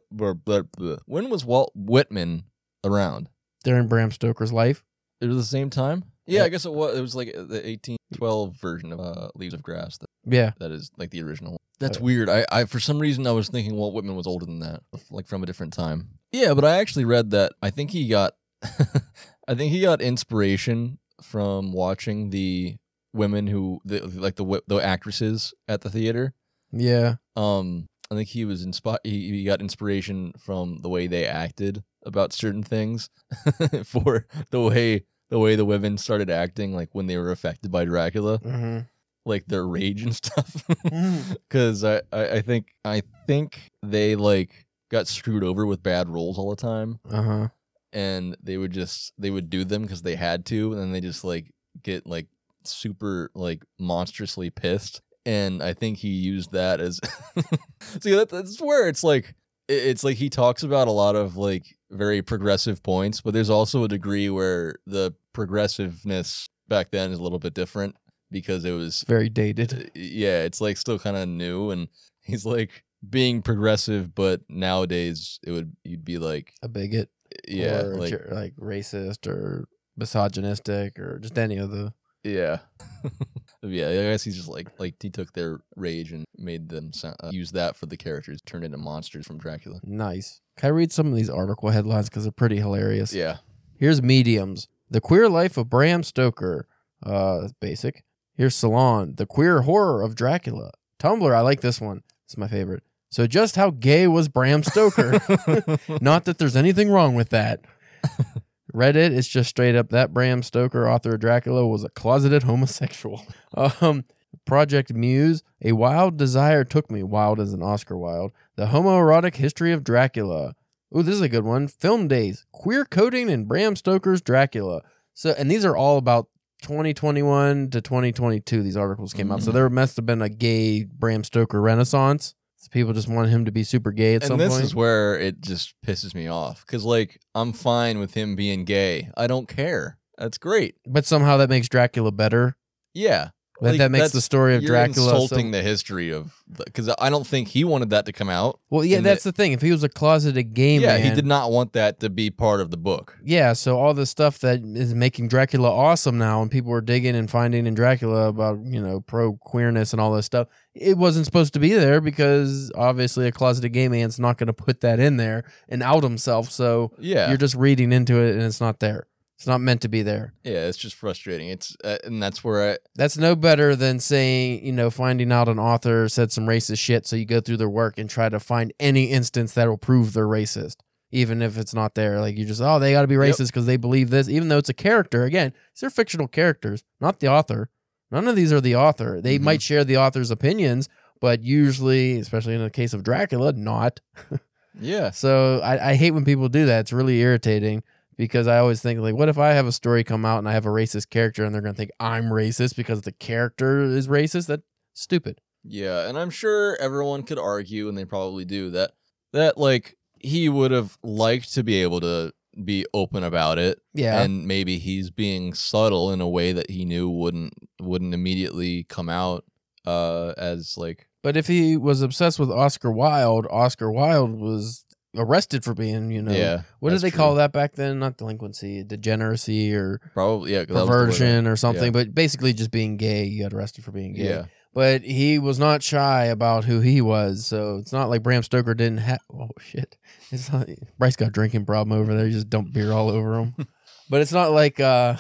when was Walt Whitman around? During Bram Stoker's life. It was the same time. Yeah, Yeah. I guess it was. It was like the 1812 version of uh, Leaves of Grass. That, Yeah. that is like the original. That's Uh, weird. I, I for some reason I was thinking Walt Whitman was older than that, like from a different time. Yeah, but I actually read that. I think he got, I think he got inspiration from watching the women who, the, like the the actresses at the theater. Yeah. Um, I think he was inspired. He, he got inspiration from the way they acted about certain things, for the way the way the women started acting, like when they were affected by Dracula, hmm like their rage and stuff. Because I, I, I think I think they like got screwed over with bad roles all the time, Uh huh. and they would just they would do them because they had to, and then they just like get like super like monstrously pissed. And I think he used that as see that, that's where it's like it- it's like he talks about a lot of like very progressive points, but there's also a degree where the progressiveness back then is a little bit different because it was Very dated. uh, yeah, it's like still kind of new, and he's like being progressive, but nowadays it would you'd be like A bigot. yeah, Or like like, like racist or misogynistic or just any of the. yeah, yeah. I guess he's just like like he took their rage and made them sound, uh, use that for the characters, turned into monsters from Dracula. Nice. Can I read some of these article headlines because they're pretty hilarious? Yeah, Here's Mediums. The Queer Life of Bram Stoker. Uh, that's basic. Here's Salon. The Queer Horror of Dracula. Tumblr. I like this one. It's my favorite. So just how gay was Bram Stoker? Not that there's anything wrong with that. Reddit is just straight up that Bram Stoker, author of Dracula, was a closeted homosexual. Um, Project Muse, a wild desire took me. Wild as an Oscar Wilde. The homoerotic history of Dracula. Ooh, this is a good one. Film days, queer coding in Bram Stoker's Dracula. So, and these are all about 2021 to 2022. These articles came out, so Mhm. there must have been a gay Bram Stoker renaissance. So people just want him to be super gay at some and this point. is where it just pisses me off because like I'm fine with him being gay. I don't care. That's great. but somehow that makes Dracula better. Yeah, That, Like, that makes the story of you're Dracula so- the history of because I don't think he wanted that to come out. Well, yeah, that's the thing. If he was a closeted gay yeah, man, he did not want that to be part of the book. Yeah, so all the stuff that is making Dracula awesome now, and people are digging and finding in Dracula about you know pro queerness and all this stuff, it wasn't supposed to be there because obviously a closeted gay man's not going to put that in there and out himself. So Yeah, you're just reading into it, and it's not there. It's not meant to be there. yeah, it's just frustrating. It's uh, and that's where I That's no better than saying, you know, finding out an author said some racist shit. So you go through their work and try to find any instance that will prove they're racist, even if it's not there. Like you just, oh, they got to be racist because they believe this, even though it's a character. Again, these are fictional characters, not the author. None of these are the author. They Mhm. might share the author's opinions, but usually, especially in the case of Dracula, not. yeah So I, I hate when people do that. It's really irritating because I always think like, what if I have a story come out and I have a racist character and they're gonna think I'm racist because the character is racist? That's stupid. yeah, and I'm sure everyone could argue, and they probably do that that like he would have liked to be able to be open about it Yeah. and maybe he's being subtle in a way that he knew wouldn't wouldn't immediately come out uh as like but if he was obsessed with Oscar Wilde, Oscar Wilde was arrested for being, you know, yeah what did that's they call that back then? Not delinquency, degeneracy or probably yeah 'cause that was the word I- perversion or something, yeah. but basically just being gay. You got arrested for being gay. yeah but he was not shy about who he was. So it's not like Bram Stoker didn't have. Oh shit! It's not. Bryce got a drinking problem over there. He just dumped beer all over him. but it's not like uh,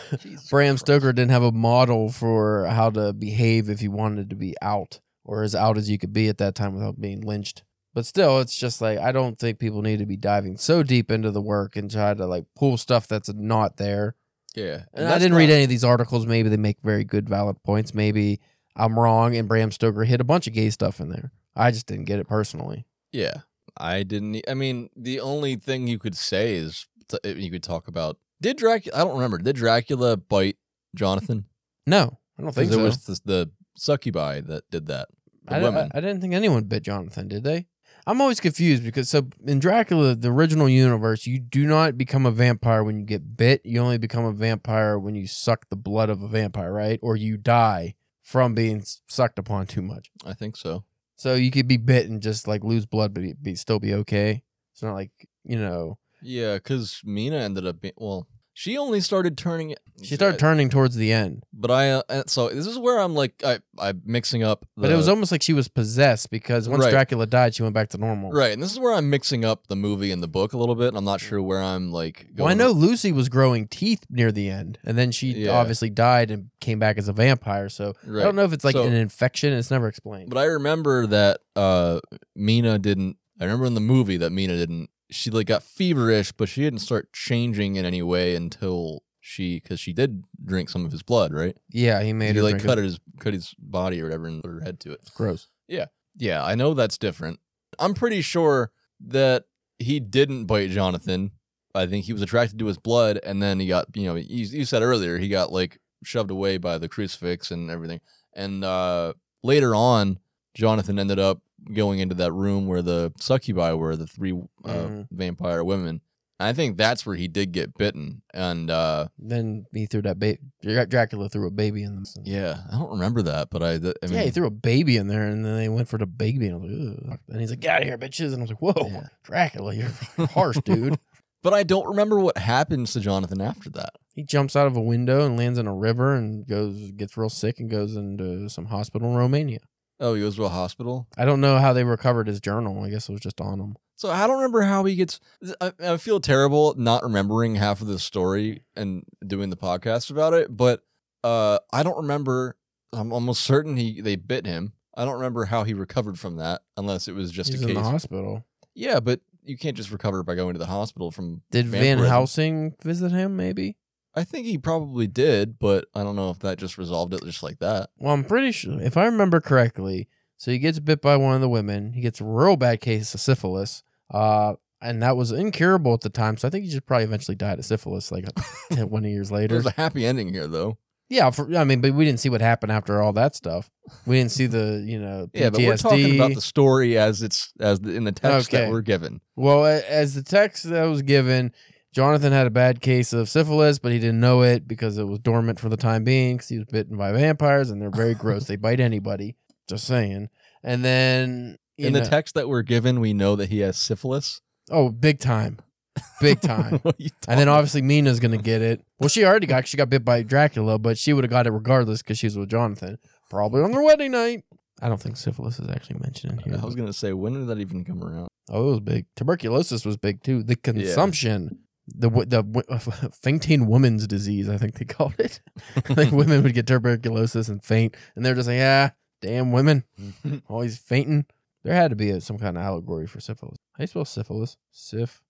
Bram Stoker didn't have a model for how to behave if you wanted to be out or as out as you could be at that time without being lynched. But still, it's just like I don't think people need to be diving so deep into the work and try to like pull stuff that's not there. yeah And I didn't read any of these articles. Maybe they make very good, valid points. Maybe I'm wrong, and Bram Stoker hit a bunch of gay stuff in there. I just didn't get it personally. Yeah, I didn't. I mean, the only thing you could say is t- uh, you could talk about did Dracula. I don't remember. Did Dracula bite Jonathan? No, I don't think it so. was the, the succubi that did that. I, I, women. I didn't think anyone bit Jonathan, did they? I'm always confused because so in Dracula, the original universe, you do not become a vampire when you get bit. You only become a vampire when you suck the blood of a vampire, right? Or you die from being sucked upon too much. I think so. So you could be bit and just like lose blood, but be, be still be okay. It's not like you know Yeah, because Mina ended up being well. She only started turning. she started turning towards the end, But I uh, so this is where I'm like I I'm mixing up. but it was almost like she was possessed because once Right. Dracula died, she went back to normal. right, and this is where I'm mixing up the movie and the book a little bit. and I'm not sure where I'm like. Well, I know Lucy was growing teeth near the end, and then she Yeah. obviously died and came back as a vampire. So I Right. don't know if it's like So- an infection. It's never explained. But I remember that uh Mina didn't. I remember in the movie that Mina didn't. She like got feverish, but she didn't start changing in any way until she because she did drink some of his blood, right? yeah, he made he her like drink cut it. his cut his body or whatever and put her head to it. Gross. Yeah, yeah, I know that's different. I'm pretty sure that he didn't bite Jonathan. I think he was attracted to his blood, and then he got, you know, you, you said earlier, he got like shoved away by the crucifix and everything. And uh, later on, Jonathan ended up going into that room where the succubi were, the three uh, Mhm. vampire women. I think that's where he did get bitten. And uh, Then he threw that baby. Dracula threw a baby in them. yeah, I don't remember that, but I, th- I mean, yeah, he threw a baby in there, and then they went for the baby, and I was like, and he's like, "Get out of here, bitches!" And I was like, "Whoa, Yeah. Dracula, you're harsh, dude." but I don't remember what happens to Jonathan after that. He jumps out of a window and lands in a river, and goes gets real sick, and goes into some hospital in Romania. Oh, he goes to a hospital. I don't know how they recovered his journal. I guess it was just on him. So I don't remember how he gets. I, I feel terrible not remembering half of the story and doing the podcast about it. But uh, I don't remember. I'm almost certain he they bit him. I don't remember how he recovered from that, unless it was just He's a in case. the hospital. yeah, but you can't just recover by going to the hospital from. Did Van vampirism. Helsing visit him? Maybe. I think he probably did, but I don't know if that just resolved it just like that. Well, I'm pretty sure, if I remember correctly, so he gets bit by one of the women. He gets a real bad case of syphilis. Uh, and that was incurable at the time. So I think he just probably eventually died of syphilis like 20 years later. There's a happy ending here, though. Yeah, for, I mean, but we didn't see what happened after all that stuff. We didn't see the, you know, PTSD. Yeah, but we're talking about the story as it's as the, in the text Okay. that we're given. Well, as the text that was given, Jonathan had a bad case of syphilis, but he didn't know it because it was dormant for the time being because he was bitten by vampires and they're very gross. They bite anybody. Just saying. And then in the text that we're given, we know that he has syphilis. oh, big time, big time. What are you and then obviously Mina's gonna get it. Well, she already got she got bit by Dracula, but she would have got it regardless because she was with Jonathan, probably on their wedding night. I don't think syphilis is actually mentioned in here. I was gonna say, when did that even come around? Oh, it was big. Tuberculosis was big too. The consumption, the the fainting woman's disease, I think they called it. like women would get tuberculosis and faint, and they're just like, ah, damn women, always fainting. There had to be a, some kind of allegory for syphilis. How do you spell syphilis? Syph.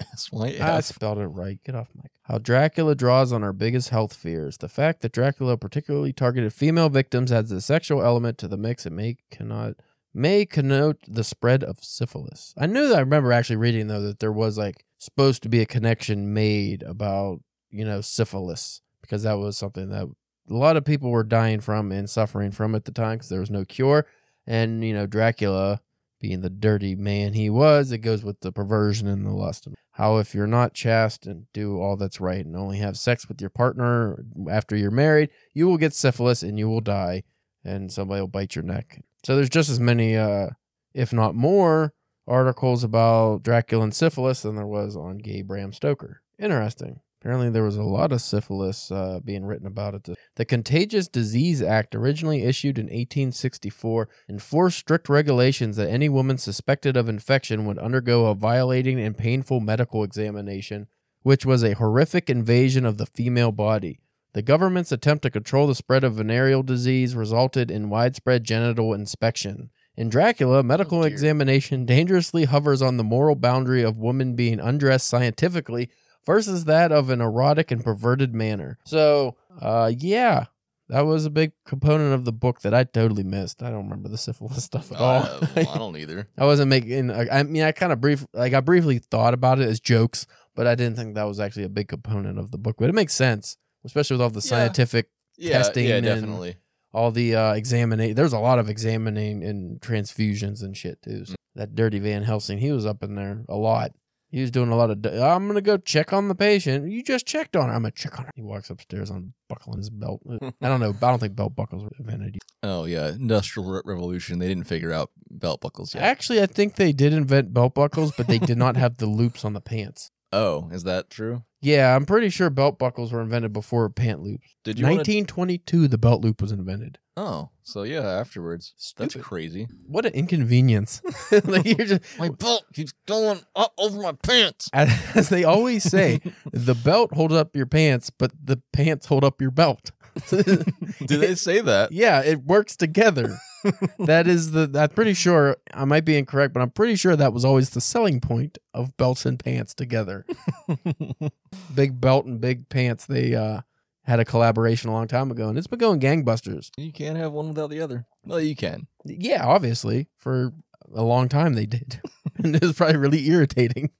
That's why. I spelled it right. Get off mic. How Dracula draws on our biggest health fears. The fact that Dracula particularly targeted female victims adds a sexual element to the mix. It may cannot may connote the spread of syphilis. I knew that I remember actually reading though that there was like supposed to be a connection made about, you know, syphilis because that was something that a lot of people were dying from and suffering from at the time because there was no cure. And, you know, Dracula being the dirty man he was, it goes with the perversion and the lust. How if you're not chaste and do all that's right and only have sex with your partner after you're married, you will get syphilis and you will die and somebody will bite your neck. So there's just as many, uh, if not more, articles about Dracula and syphilis than there was on gay Bram Stoker. Interesting. Apparently, there was a lot of syphilis uh, being written about it. The, the Contagious Disease Act, originally issued in 1864, enforced strict regulations that any woman suspected of infection would undergo a violating and painful medical examination, which was a horrific invasion of the female body. The government's attempt to control the spread of venereal disease resulted in widespread genital inspection. In Dracula, medical dear. examination dangerously hovers on the moral boundary of woman being undressed scientifically versus that of an erotic and perverted manner. So, uh, yeah, that was a big component of the book that I totally missed. I don't remember the syphilis stuff at all. Uh, well, I don't either. I wasn't making. I I mean, I kind of brief, like I briefly thought about it as jokes, but I didn't think that was actually a big component of the book. But it makes sense, especially with all the Yeah. scientific, Yeah, Testing yeah, and- definitely. All the uh, examining. There's a lot of examining and transfusions and shit too. So that dirty Van Helsing, he was up in there a lot. He was doing a lot of. I'm gonna go check on the patient. You just checked on her. I'm gonna check on her. He walks upstairs unbuckling his belt. I don't know. I don't think belt buckles were invented. Oh yeah, Industrial Re- Revolution. They didn't figure out belt buckles yet. Actually, I think they did invent belt buckles, but they did not have the loops on the pants. Oh, is that true? Yeah, I'm pretty sure belt buckles were invented before pant loops. Did you? wanna- 1922, the belt loop was invented. Oh, so yeah, afterwards. That's Stupid. crazy. What an inconvenience! like you're just My belt keeps going up over my pants. as they always say, the belt holds up your pants, but the pants hold up your belt. Did they say that? yeah, it works together. that is the. I'm pretty sure. I might be incorrect, but I'm pretty sure that was always the selling point of belts and pants together. big belt and big pants. They uh, had a collaboration a long time ago, and it's been going gangbusters. You can't have one without the other. Well, you can. Yeah, obviously, for a long time they did, and it was probably really irritating.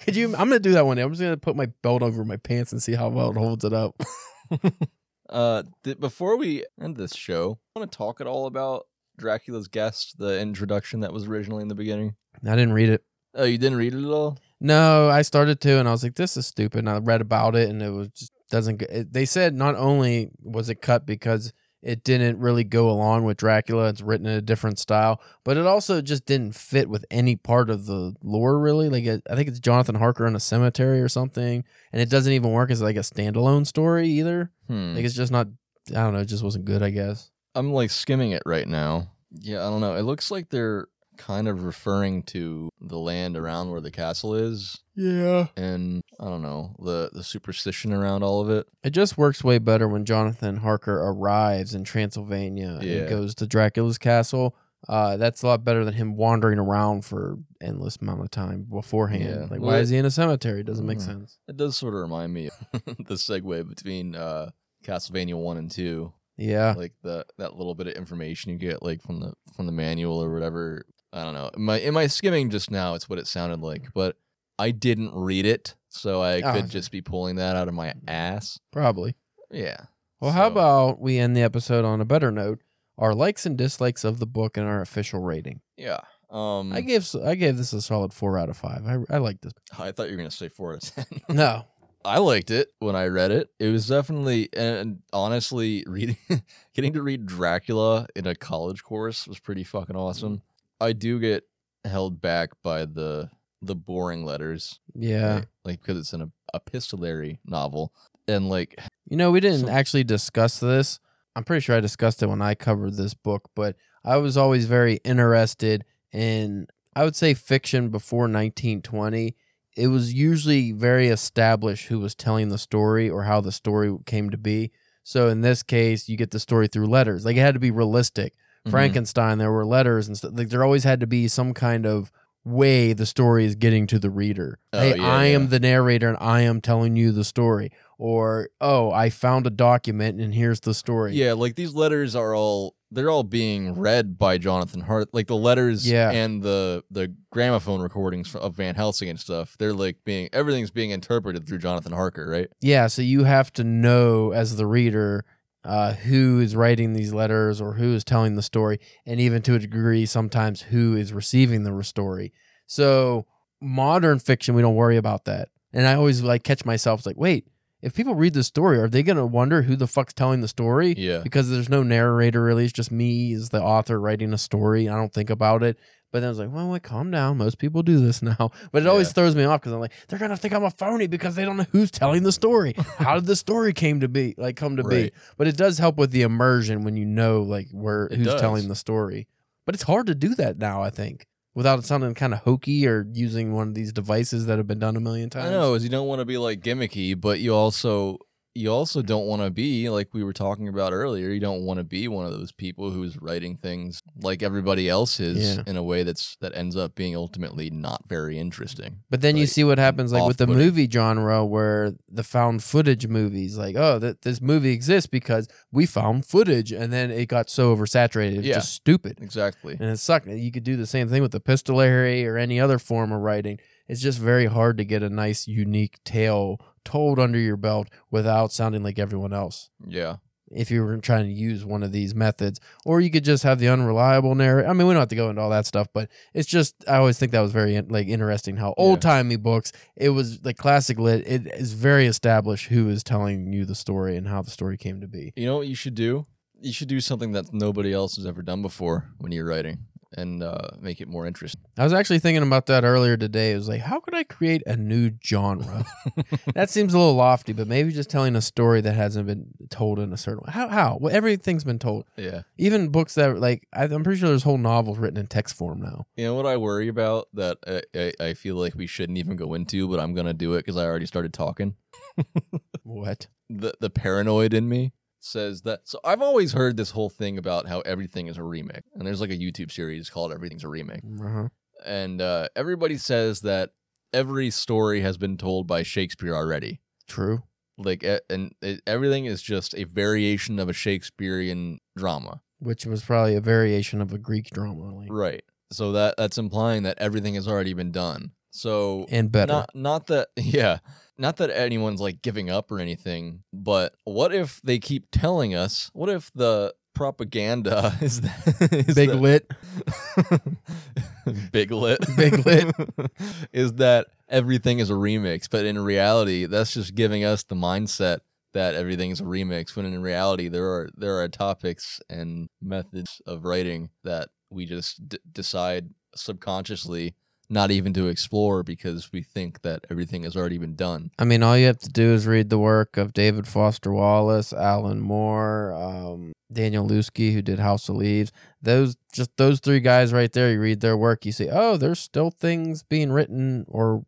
Could you? I'm gonna do that one day. I'm just gonna put my belt over my pants and see how well it holds it up. Uh, th- before we end this show, I want to talk at all about Dracula's guest, the introduction that was originally in the beginning. I didn't read it. Oh, you didn't read it at all? No, I started to, and I was like, "This is stupid." And I read about it, and it was just doesn't. It, they said not only was it cut because it didn't really go along with Dracula, it's written in a different style, but it also just didn't fit with any part of the lore. Really, like it, I think it's Jonathan Harker in a cemetery or something, and it doesn't even work as like a standalone story either. Hmm. Like it's just not. I don't know. It just wasn't good. I guess. I'm like skimming it right now. Yeah, I don't know. It looks like they're kind of referring to the land around where the castle is Yeah. and I don't know, the the superstition around all of it. It just works way better when Jonathan Harker arrives in Transylvania Yeah. and goes to Dracula's castle. Uh, that's a lot better than him wandering around for endless amount of time beforehand. Yeah. Like, Well, why is he in a cemetery? It doesn't make Mm. sense. It does sort of remind me of the segue between uh Castlevania 1 and 2. Yeah, like the that little bit of information you get like from the from the manual or whatever. I don't know. In my in my skimming just now, it's what it sounded like, but I didn't read it, so I Oh, could just be pulling that out of my ass. probably. Yeah. Well, how about we end the episode on a better note? Our likes and dislikes of the book and our official rating. yeah? Um, I gave I gave this a solid four out of five. I I like this. I thought you were gonna say four out of ten. No, I liked it when I read it. It was definitely and honestly reading getting to read Dracula in a college course was pretty fucking awesome. I do get held back by the the boring letters. yeah. right? Like because it's an epistolary novel. And like You know, we didn't So- actually discuss this. I'm pretty sure I discussed it when I covered this book, but I was always very interested in, I would say, fiction before 1920. It was usually very established who was telling the story or how the story came to be. So in this case, you get the story through letters. Like it had to be realistic. Mhm. Frankenstein, there were letters and stuff. Like there always had to be some kind of way the story is getting to the reader. Oh, hey, yeah, I am yeah. the narrator and I am telling you the story. Or oh, I found a document and here's the story. Yeah, like these letters are all they're all being read by Jonathan Hart. Like the letters Yeah. and the the gramophone recordings of Van Helsing and stuff. They're like being everything's being interpreted through Jonathan Harker, right? Yeah, so you have to know as the reader uh, who is writing these letters or who is telling the story, and even to a degree, sometimes who is receiving the story. So modern fiction, we don't worry about that. And I always like catch myself like, wait, if people read the story, are they gonna wonder who the fuck's telling the story? Yeah. Because there's no narrator really. It's just me as the author writing a story. I don't think about it. But then I was like, well, wait, calm down. Most people do this now. But it always Yeah. throws me off because I'm like, they're gonna think I'm a phony because they don't know who's telling the story. How did the story came to be like come to be? But it does help with the immersion when you know like where It who's does. telling the story. But it's hard to do that now, I think, without it sounding kind of hokey or using one of these devices that have been done a million times. I know, is you don't want to be like gimmicky, but you also you also don't want to be like we were talking about earlier. You don't want to be one of those people who's writing things like everybody else is Yeah. in a way that's that ends up being ultimately not very interesting. But then you see what happens like with the movie genre where the found footage movies, like, oh, that this movie exists because we found footage and then it got so oversaturated. It's Yeah. just stupid. Exactly. And it sucked. You could do the same thing with epistolary or any other form of writing. It's just very hard to get a nice, unique tale told under your belt without sounding like everyone else. Yeah. if you were trying to use one of these methods, or you could just have the unreliable narrative. I mean, we don't have to go into all that stuff, but it's just I always think that was very like interesting how old timey books. It was like classic lit. It is very established who is telling you the story and how the story came to be. You know what you should do? You should do something that nobody else has ever done before when you're writing and uh, make it more interesting. I was actually thinking about that earlier today. It was like, how could I create a new genre? that seems a little lofty, but maybe just telling a story that hasn't been told in a certain way. How? How? Well, everything's been told. Yeah. Even books that like I, I'm pretty sure there's whole novels written in text form now. You know what I worry about that I, I, I feel like we shouldn't even go into, but I'm gonna do it because I already started talking. What? The the paranoid in me says that. So I've always heard this whole thing about how everything is a remake, and there's like a YouTube series called Everything's a Remake, Uh-huh. and uh, everybody says that every story has been told by Shakespeare already. True. Like, and it, everything is just a variation of a Shakespearean drama. Which was probably a variation of a Greek drama, like, Right. So that that's implying that everything has already been done. So and better. not not that yeah, not that anyone's like giving up or anything, but what if they keep telling us? What if the propaganda is that is Big that- lit. Big lit. Big lit. is that everything is a remix, but in reality, that's just giving us the mindset that everything is a remix. When in reality, there are there are topics and methods of writing that we just d- decide subconsciously not even to explore because we think that everything has already been done. I mean, all you have to do is read the work of David Foster Wallace, Alan Moore, um, Danielewski, who did House of Leaves. Those just those three guys right there. You read their work, you see, oh, there's still things being written, or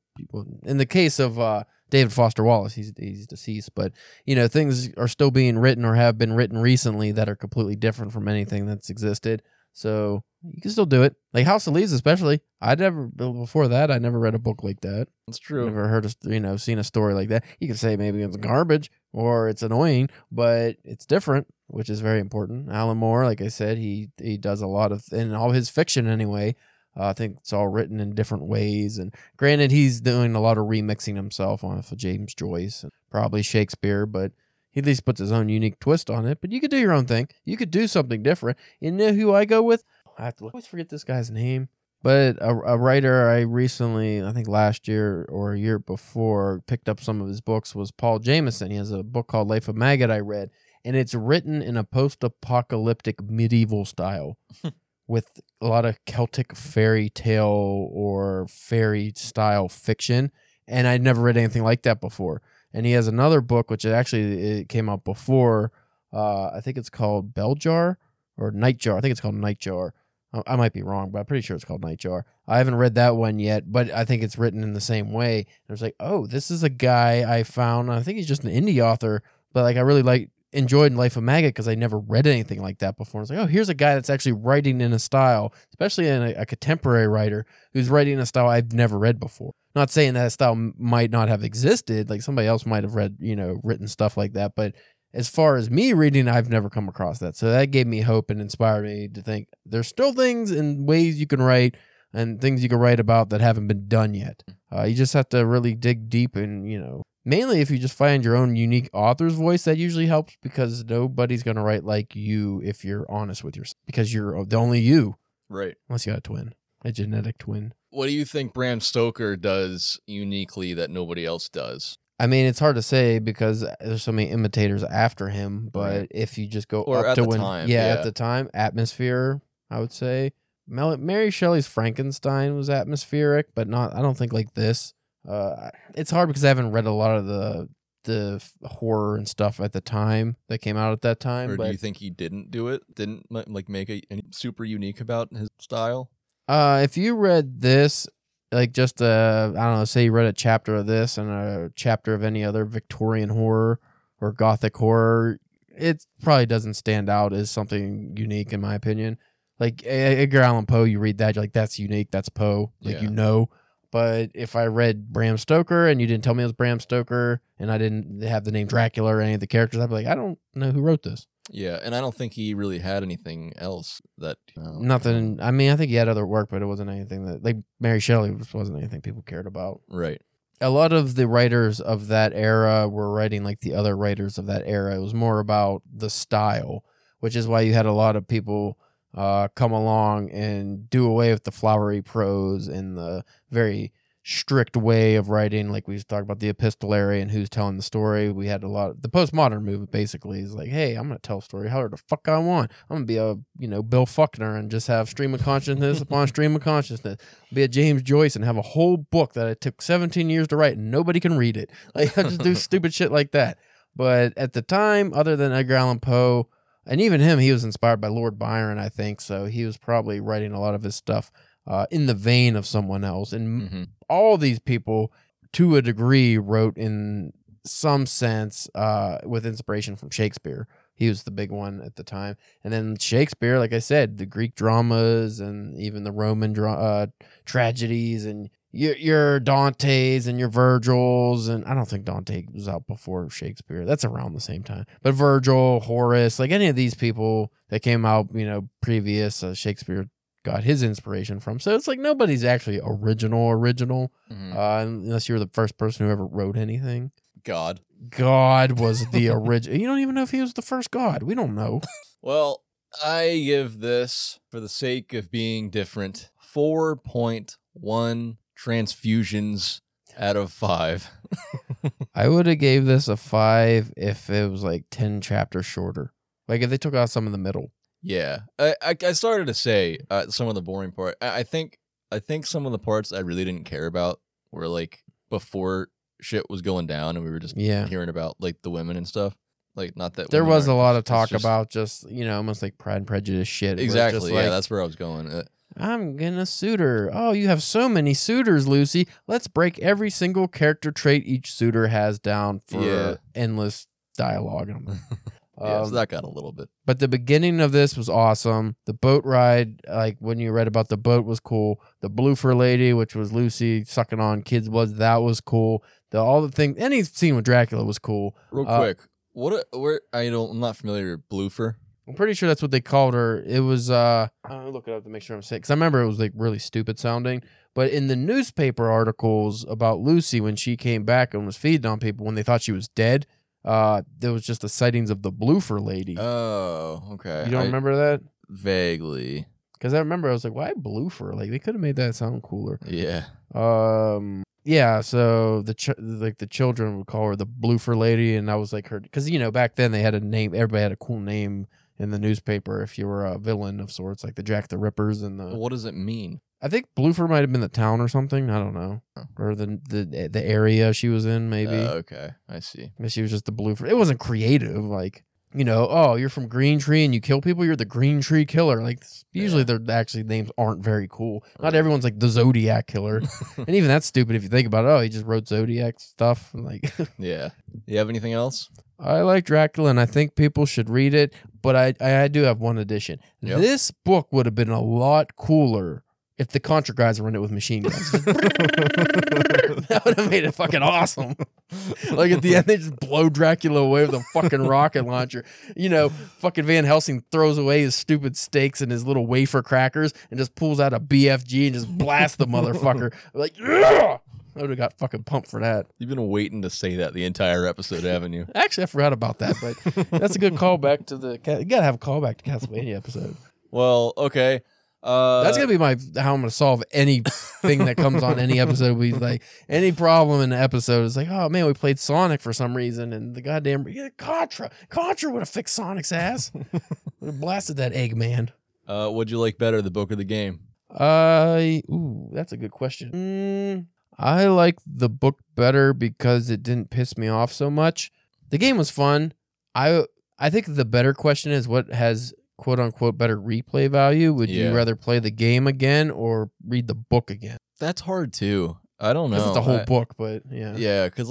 in the case of uh, David Foster Wallace, he's he's deceased, but you know, things are still being written or have been written recently that are completely different from anything that's existed. So you can still do it. Like House of Leaves, especially. I never before that. I never read a book like that. That's true. Never heard of you know seen a story like that. You can say maybe it's garbage or it's annoying, but it's different, which is very important. Alan Moore, like I said, he he does a lot of in all his fiction anyway. Uh, I think it's all written in different ways, and granted, he's doing a lot of remixing himself on for James Joyce and probably Shakespeare, but he at least puts his own unique twist on it. But you could do your own thing. You could do something different. You know who I go with? I have to always forget this guy's name. But a, a writer I recently, I think last year or a year before, picked up some of his books was Paul Jameson. He has a book called Life of Maggot I read, and it's written in a post-apocalyptic medieval style with a lot of Celtic fairy tale or fairy style fiction. And I'd never read anything like that before. And he has another book, which actually it came out before. Uh, I think it's called Belljar or Nightjar. I think it's called Nightjar. I- might be wrong, but I'm pretty sure it's called Nightjar. I haven't read that one yet, but I think it's written in the same way. And I was like, oh, this is a guy I found. I think he's just an indie author, but like I really like enjoyed Life of Maggot because I never read anything like that before. I was like, oh, here's a guy that's actually writing in a style, especially in a, a contemporary writer who's writing in a style I've never read before. Not saying that style might not have existed, like somebody else might have read, you know, written stuff like that, but as far as me reading, I've never come across that. So that gave me hope and inspired me to think there's still things and ways you can write and things you can write about that haven't been done yet. Uh, you just have to really dig deep and, you know, mainly if you just find your own unique author's voice, that usually helps because nobody's going to write like you if you're honest with yourself because you're the only you, Right. unless you got a twin, a genetic twin. What do you think Bram Stoker does uniquely that nobody else does? I mean, it's hard to say because there's so many imitators after him. But Right. if you just go Or up at to the when, time, yeah, yeah. at the time, atmosphere, I would say. Mel- Mary Shelley's Frankenstein was atmospheric, but not. I don't think like this. Uh, it's hard because I haven't read a lot of the the horror and stuff at the time that came out at that time. Or but do you think he didn't do it? Didn't like make a super unique about his style? Uh, if you read this, like just uh, I don't know, say you read a chapter of this and a chapter of any other Victorian horror or Gothic horror, it probably doesn't stand out as something unique in my opinion. Like Edgar Allan Poe, you read that, you're like, that's unique, that's Poe, like Yeah. you know. But if I read Bram Stoker and you didn't tell me it was Bram Stoker and I didn't have the name Dracula or any of the characters, I'd be like, I don't know who wrote this. Yeah, and I don't think he really had anything else that uh, Nothing. I mean, I think he had other work, but it wasn't anything that like Mary Shelley wasn't anything people cared about. Right. a lot of the writers of that era were writing like the other writers of that era. It was more about the style, which is why you had a lot of people uh, come along and do away with the flowery prose and the very strict way of writing. Like we talked about the epistolary and who's telling the story. We had a lot. of The postmodern movement basically is like, hey, I'm gonna tell a story however the fuck I want. I'm gonna be a you know Bill Faulkner and just have stream of consciousness upon stream of consciousness. Be a James Joyce and have a whole book that it took 17 years to write and nobody can read it. Like I just do stupid shit like that. But at the time, other than Edgar Allan Poe, and even him, he was inspired by Lord Byron, I think. So he was probably writing a lot of his stuff uh, in the vein of someone else. And hmm all these people, to a degree, wrote in some sense uh, with inspiration from Shakespeare. He was the big one at the time. And then Shakespeare, like I said, the Greek dramas and even the Roman dra- uh, tragedies and your, your Dante's and your Virgils. And I don't think Dante was out before Shakespeare. That's around the same time. But Virgil, Horace, like any of these people that came out, you know, previous, uh, Shakespeare got his inspiration from. So it's like nobody's actually original, original, hmm uh, unless you're the first person who ever wrote anything. God. God was the original. You don't even know if he was the first God. We don't know. Well, I give this, for the sake of being different, 4.1 transfusions out of 5. I would have gave this a five if it was like ten chapters shorter. Like if they took out some in the middle. Yeah. I, I, I started to say uh, some of the boring part. I, I think I think some of the parts I really didn't care about were like before shit was going down and we were just Yeah. hearing about like the women and stuff. Like not that There was a lot of talk just- about just you know almost like Pride and Prejudice shit. Exactly. yeah, like, that's where I was going. Uh, I'm gonna suitor. Oh, you have so many suitors, Lucy. Let's break every single character trait each suitor has down for Yeah. endless dialogue. I'm yeah, so um, that got a little bit. but the beginning of this was awesome. The boat ride, like when you read about the boat, was cool. The Bloofer lady, which was Lucy sucking on kids' blood, that was cool. The all the things, any scene with Dracula was cool. Real uh, quick, what? A, where I don't. I'm not familiar with Bloofer. I'm pretty sure that's what they called her. It was uh I'll look it up to make sure I'm saying because I remember it was like really stupid sounding. But in the newspaper articles about Lucy when she came back and was feeding on people when they thought she was dead, uh there was just the sightings of the Bloofer lady. Oh, okay. you don't I- remember that? vaguely? Because I remember I was like, why Bloofer? Like they could have made that sound cooler. Yeah. Um yeah, so the ch- like the children would call her the Bloofer lady, and I was like her because you know back then they had a name. Everybody had a cool name in the newspaper if you were a villain of sorts, like the Jack the Rippers and the. What does it mean? I think Bloofer might have been the town or something. I don't know, Oh. or the the the area she was in maybe. Uh, okay, I see. Maybe she was just the Bloofer. It wasn't creative, like. You know, oh, you're from Green Tree and you kill people. You're the Green Tree Killer. Like, usually their actually names aren't very cool. Not everyone's like the Zodiac Killer. And even that's stupid if you think about it. Oh, he just wrote Zodiac stuff. Like, yeah. You have anything else? I like Dracula, and I think people should read it. But I, I, I do have one addition. Yep. This book would have been a lot cooler if the Contra guys were in it with machine guns. that would have made it fucking awesome. like at the end, they just blow Dracula away with a fucking rocket launcher. You know, fucking Van Helsing throws away his stupid stakes and his little wafer crackers and just pulls out a BFG and just blasts the motherfucker. Like, yeah! I would have got fucking pumped for that. You've been waiting to say that the entire episode, haven't you? Actually, I forgot about that, but that's a good callback to the. You gotta have a callback to Castlevania episode. Well, okay. Uh, That's gonna be my how I'm gonna solve anything that comes on any episode. We like any problem in the episode is like, oh man, we played Sonic for some reason, and the goddamn yeah, Contra, Contra would have fixed Sonic's ass. would have blasted that Eggman. Uh, what'd you like better, the book or the game? I ooh, that's a good question. Mm, I like the book better because it didn't piss me off so much. The game was fun. I I think the better question is what has quote unquote better replay value. Would Yeah. you rather play the game again or read the book again? That's hard too. I don't know. It's a whole I- book, but yeah. Yeah, because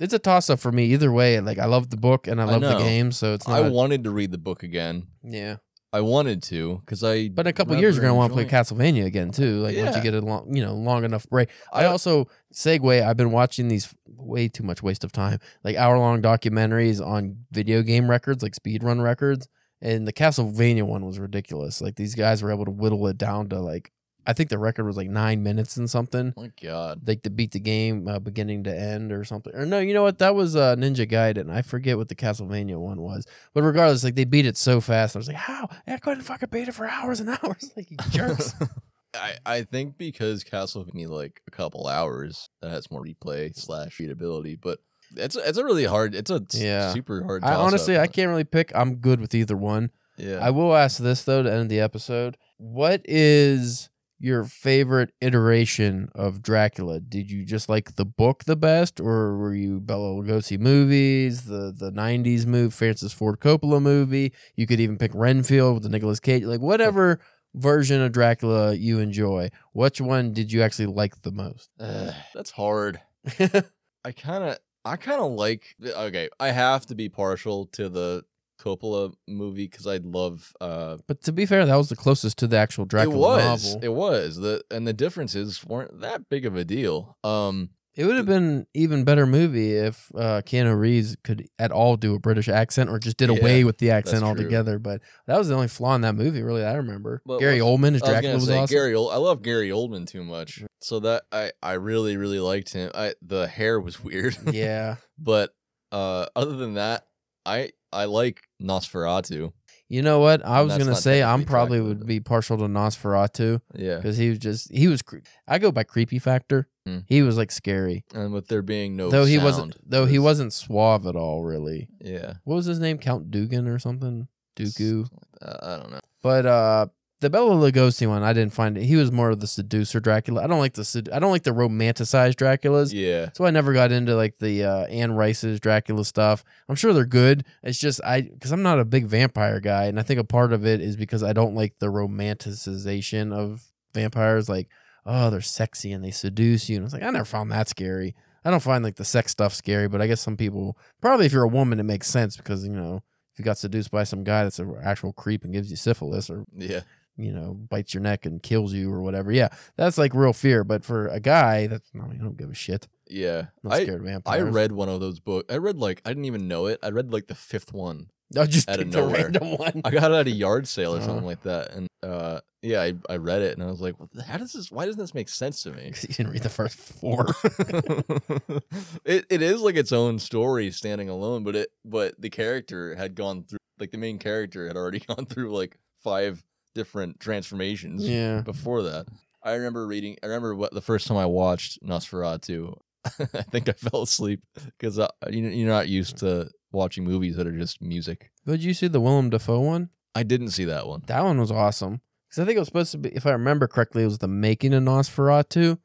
It's a toss up for me either way. Like I love the book and I I love the game, so it's Not... I wanted to read the book again. yeah. I wanted to because I. But in a couple years, you're gonna want to play enjoy- Castlevania again too. Like once Yeah. you get a long, you know, long enough break. I I- also segue. I've been watching these way too much waste of time, like hour long documentaries on video game records, like speedrun records. And the Castlevania one was ridiculous. Like these guys were able to whittle it down to like I think the record was like nine minutes and something. My God. Like to beat the game uh, beginning to end or something. Or no, you know what? That was uh, Ninja Gaiden. I forget what the Castlevania one was. But regardless, like they beat it so fast. I was like, how? I couldn't fucking beat it for hours and hours. Like you jerks. I, I think because Castlevania like a couple hours that has more replay slash readability, but it's it's a really hard it's a Yeah. super hard. I honestly, toss-up. I can't really pick. I'm good with either one. Yeah, I will ask this though to end the episode. What is your favorite iteration of Dracula? Did you just like the book the best, or were you Bela Lugosi movies, the the '90s movie, Francis Ford Coppola movie? You could even pick Renfield with the Nicolas Cage, like whatever version of Dracula you enjoy. Which one did you actually like the most? Ugh, that's hard. I kind of I kind of like okay. I have to be partial to the Coppola movie because I love uh but to be fair, that was the closest to the actual Dracula it was novel. it was the and the differences weren't that big of a deal. Um, It would have been even better movie if uh, Keanu Reeves could at all do a British accent or just did Yeah, away with the accent altogether. But that was the only flaw in that movie, really. That I remember. But Gary what's- Oldman as I was Dracula was, say awesome. Gary. I love Gary Oldman too much, so that I I really really liked him. I the hair was weird, yeah, but uh, other than that, I I like Nosferatu. you know what? I was that's gonna not say I'm technically probably would but- be partial to Nosferatu Yeah, because he was just he was. Cre- I go by creepy factor. Mm. He was like scary, and with there being no though he sound, wasn't. Though he wasn't suave at all, really. Yeah, What was his name? Count Dugan or something? Dooku. uh, I don't know. But uh the Bela Lugosi one, I didn't find it. He was more of the seducer Dracula. I don't like the sed- I don't like the romanticized Draculas. Yeah, So I never got into like the uh, Anne Rice's Dracula stuff. I'm sure they're good. It's just I because I'm not a big vampire guy, and I think a part of it is because I don't like the romanticization of vampires. Like, oh, they're sexy and they seduce you, and it's like I never found that scary. I don't find like the sex stuff scary, but I guess some people probably if you're a woman, it makes sense because you know if you got seduced by some guy that's an actual creep and gives you syphilis or yeah, you know, bites your neck and kills you or whatever. Yeah, that's like real fear. But for a guy, that's I, mean, I don't give a shit. yeah. I'm not I scared of I read one of those books. I read like I didn't even know it. I read like the fifth one. I just out of nowhere. random one. I got it at a yard sale or Uh-huh. something like that, and uh, yeah, I, I read it and I was like, the, how does this? Why doesn't this make sense to me? you didn't read the first four. it it is like its own story standing alone, but it but the character had gone through like the main character had already gone through like five different transformations yeah. before that. I remember reading. I remember what the first time I watched Nosferatu. I think I fell asleep because uh, you you're not used to watching movies that are just music. Did you see the Willem Dafoe one? I didn't see that one. That one was awesome. Because I think it was supposed to be, if I remember correctly, it was the making of Nosferatu.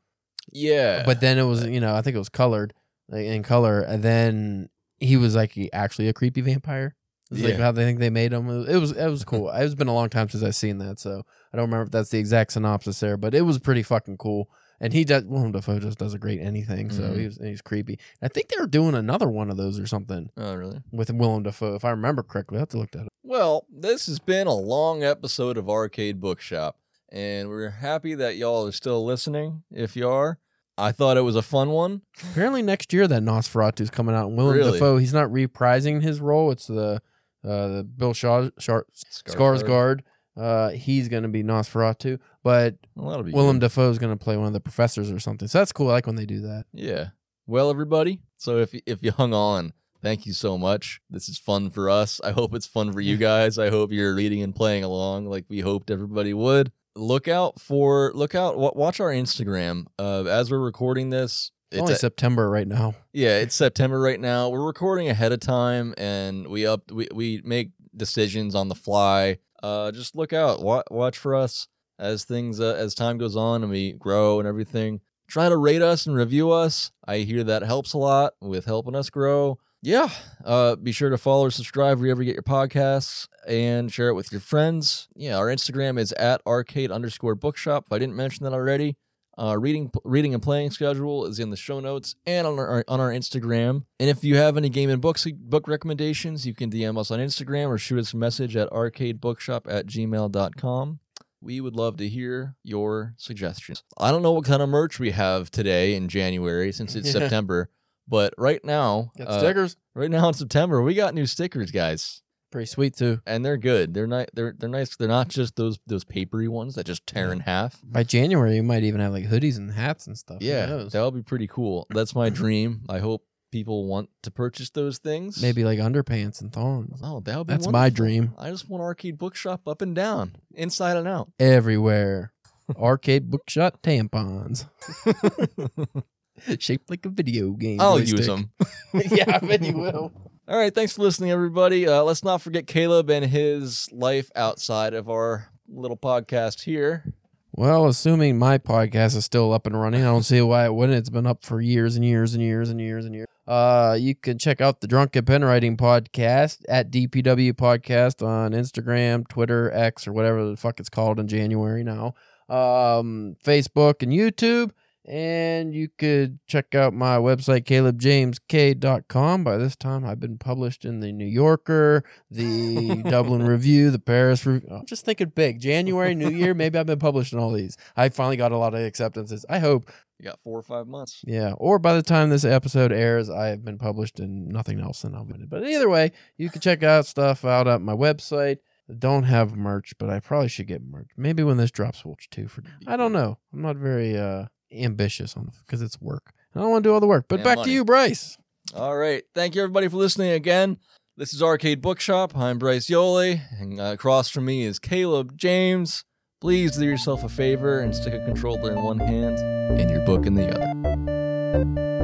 Yeah, But then it was, you know, I think it was colored like, in color. And then he was like he- actually a creepy vampire. It's like how they think they made them. It was it was, cool. it's been a long time since I've seen that, so I don't remember if that's the exact synopsis there, but it was pretty fucking cool. And he does Willem Dafoe just does a great anything, so Mhm. he was he's creepy. I think they were doing another one of those or something oh really? with Willem Dafoe, if I remember correctly. I have to look that up. Well, this has been a long episode of Arcade Bookshop, and we're happy that y'all are still listening. If you are, I thought it was a fun one. Apparently next year that Nosferatu is coming out. And Willem Really? Dafoe, he's not reprising his role. It's the uh, the Bill Shaw Shar, Skarsgård. Uh, he's gonna be Nosferatu, but Well, Willem. Dafoe is gonna play one of the professors or something. So that's cool. I like when they do that. Yeah. Well, everybody. So if if you hung on, thank you so much. This is fun for us. I hope it's fun for you guys. I hope you're reading and playing along like we hoped everybody would. Look out for look out. Watch our Instagram. Uh, as we're recording this, It's only a- September right now. Yeah, it's September right now. We're recording ahead of time, and we up we, we make decisions on the fly. Uh, just look out, watch, watch for us as things uh, as time goes on and we grow and everything. Try to rate us and review us. I hear that helps a lot with helping us grow. Yeah, uh, be sure to follow or subscribe wherever you get your podcasts and share it with your friends. Yeah, our Instagram is at arcade underscore bookshop. If I didn't mention that already, uh, reading, reading and playing schedule is in the show notes and on our on our Instagram. And if you have any game and books book recommendations, you can DM us on Instagram or shoot us a message at arcadebookshop at gmail.com. We would love to hear your suggestions. I don't know what kind of merch we have today in January since it's September, but right now, Got uh, stickers. right now in September, we got new stickers, guys. Pretty sweet too. and they're good. They're not. They're they're nice. They're not just those those papery ones that just tear in half. By January, you might even have like hoodies and hats and stuff. Who Yeah, knows? that'll be pretty cool. That's my dream. I hope people want to purchase those things. maybe like underpants and thongs Oh, that would be That's my wonderful. dream. I just want arcade bookshop up and down, inside and out. everywhere. Arcade bookshop tampons shaped like a video game. I'll joystick. use them. yeah, I bet you will. All right, thanks for listening, everybody. Uh, let's not forget Caleb and his life outside of our little podcast here. Well, assuming my podcast is still up and running, I don't see why it wouldn't. It's been up for years and years and years and years and years. Uh, you can check out the Drunken Pen Writing podcast at DPW Podcast on Instagram, Twitter, X, or whatever the fuck it's called in January now. Um, Facebook and YouTube. And you could check out my website, calebjamesk.com. By this time, I've been published in the New Yorker, the Dublin Review, the Paris Review. I'm just thinking big. January, New Year, maybe I've been published in all these. I finally got a lot of acceptances. I hope. You got four or five months. Yeah. Or by the time this episode airs, I have been published in nothing else and I'm in it. But either way, you can check out stuff out at my website. Don't have merch, but I probably should get merch. Maybe when this drops, we'll too. For I don't know. I'm not very uh ambitious on because it's work. I don't want to do all the work. But And back money. to you, Bryce. All right. Thank you, everybody, for listening again. This is Arcade Bookshop. I'm Bryce Yoli, and uh, across from me is Caleb James. Please do yourself a favor and stick a controller in one hand and your book in the other.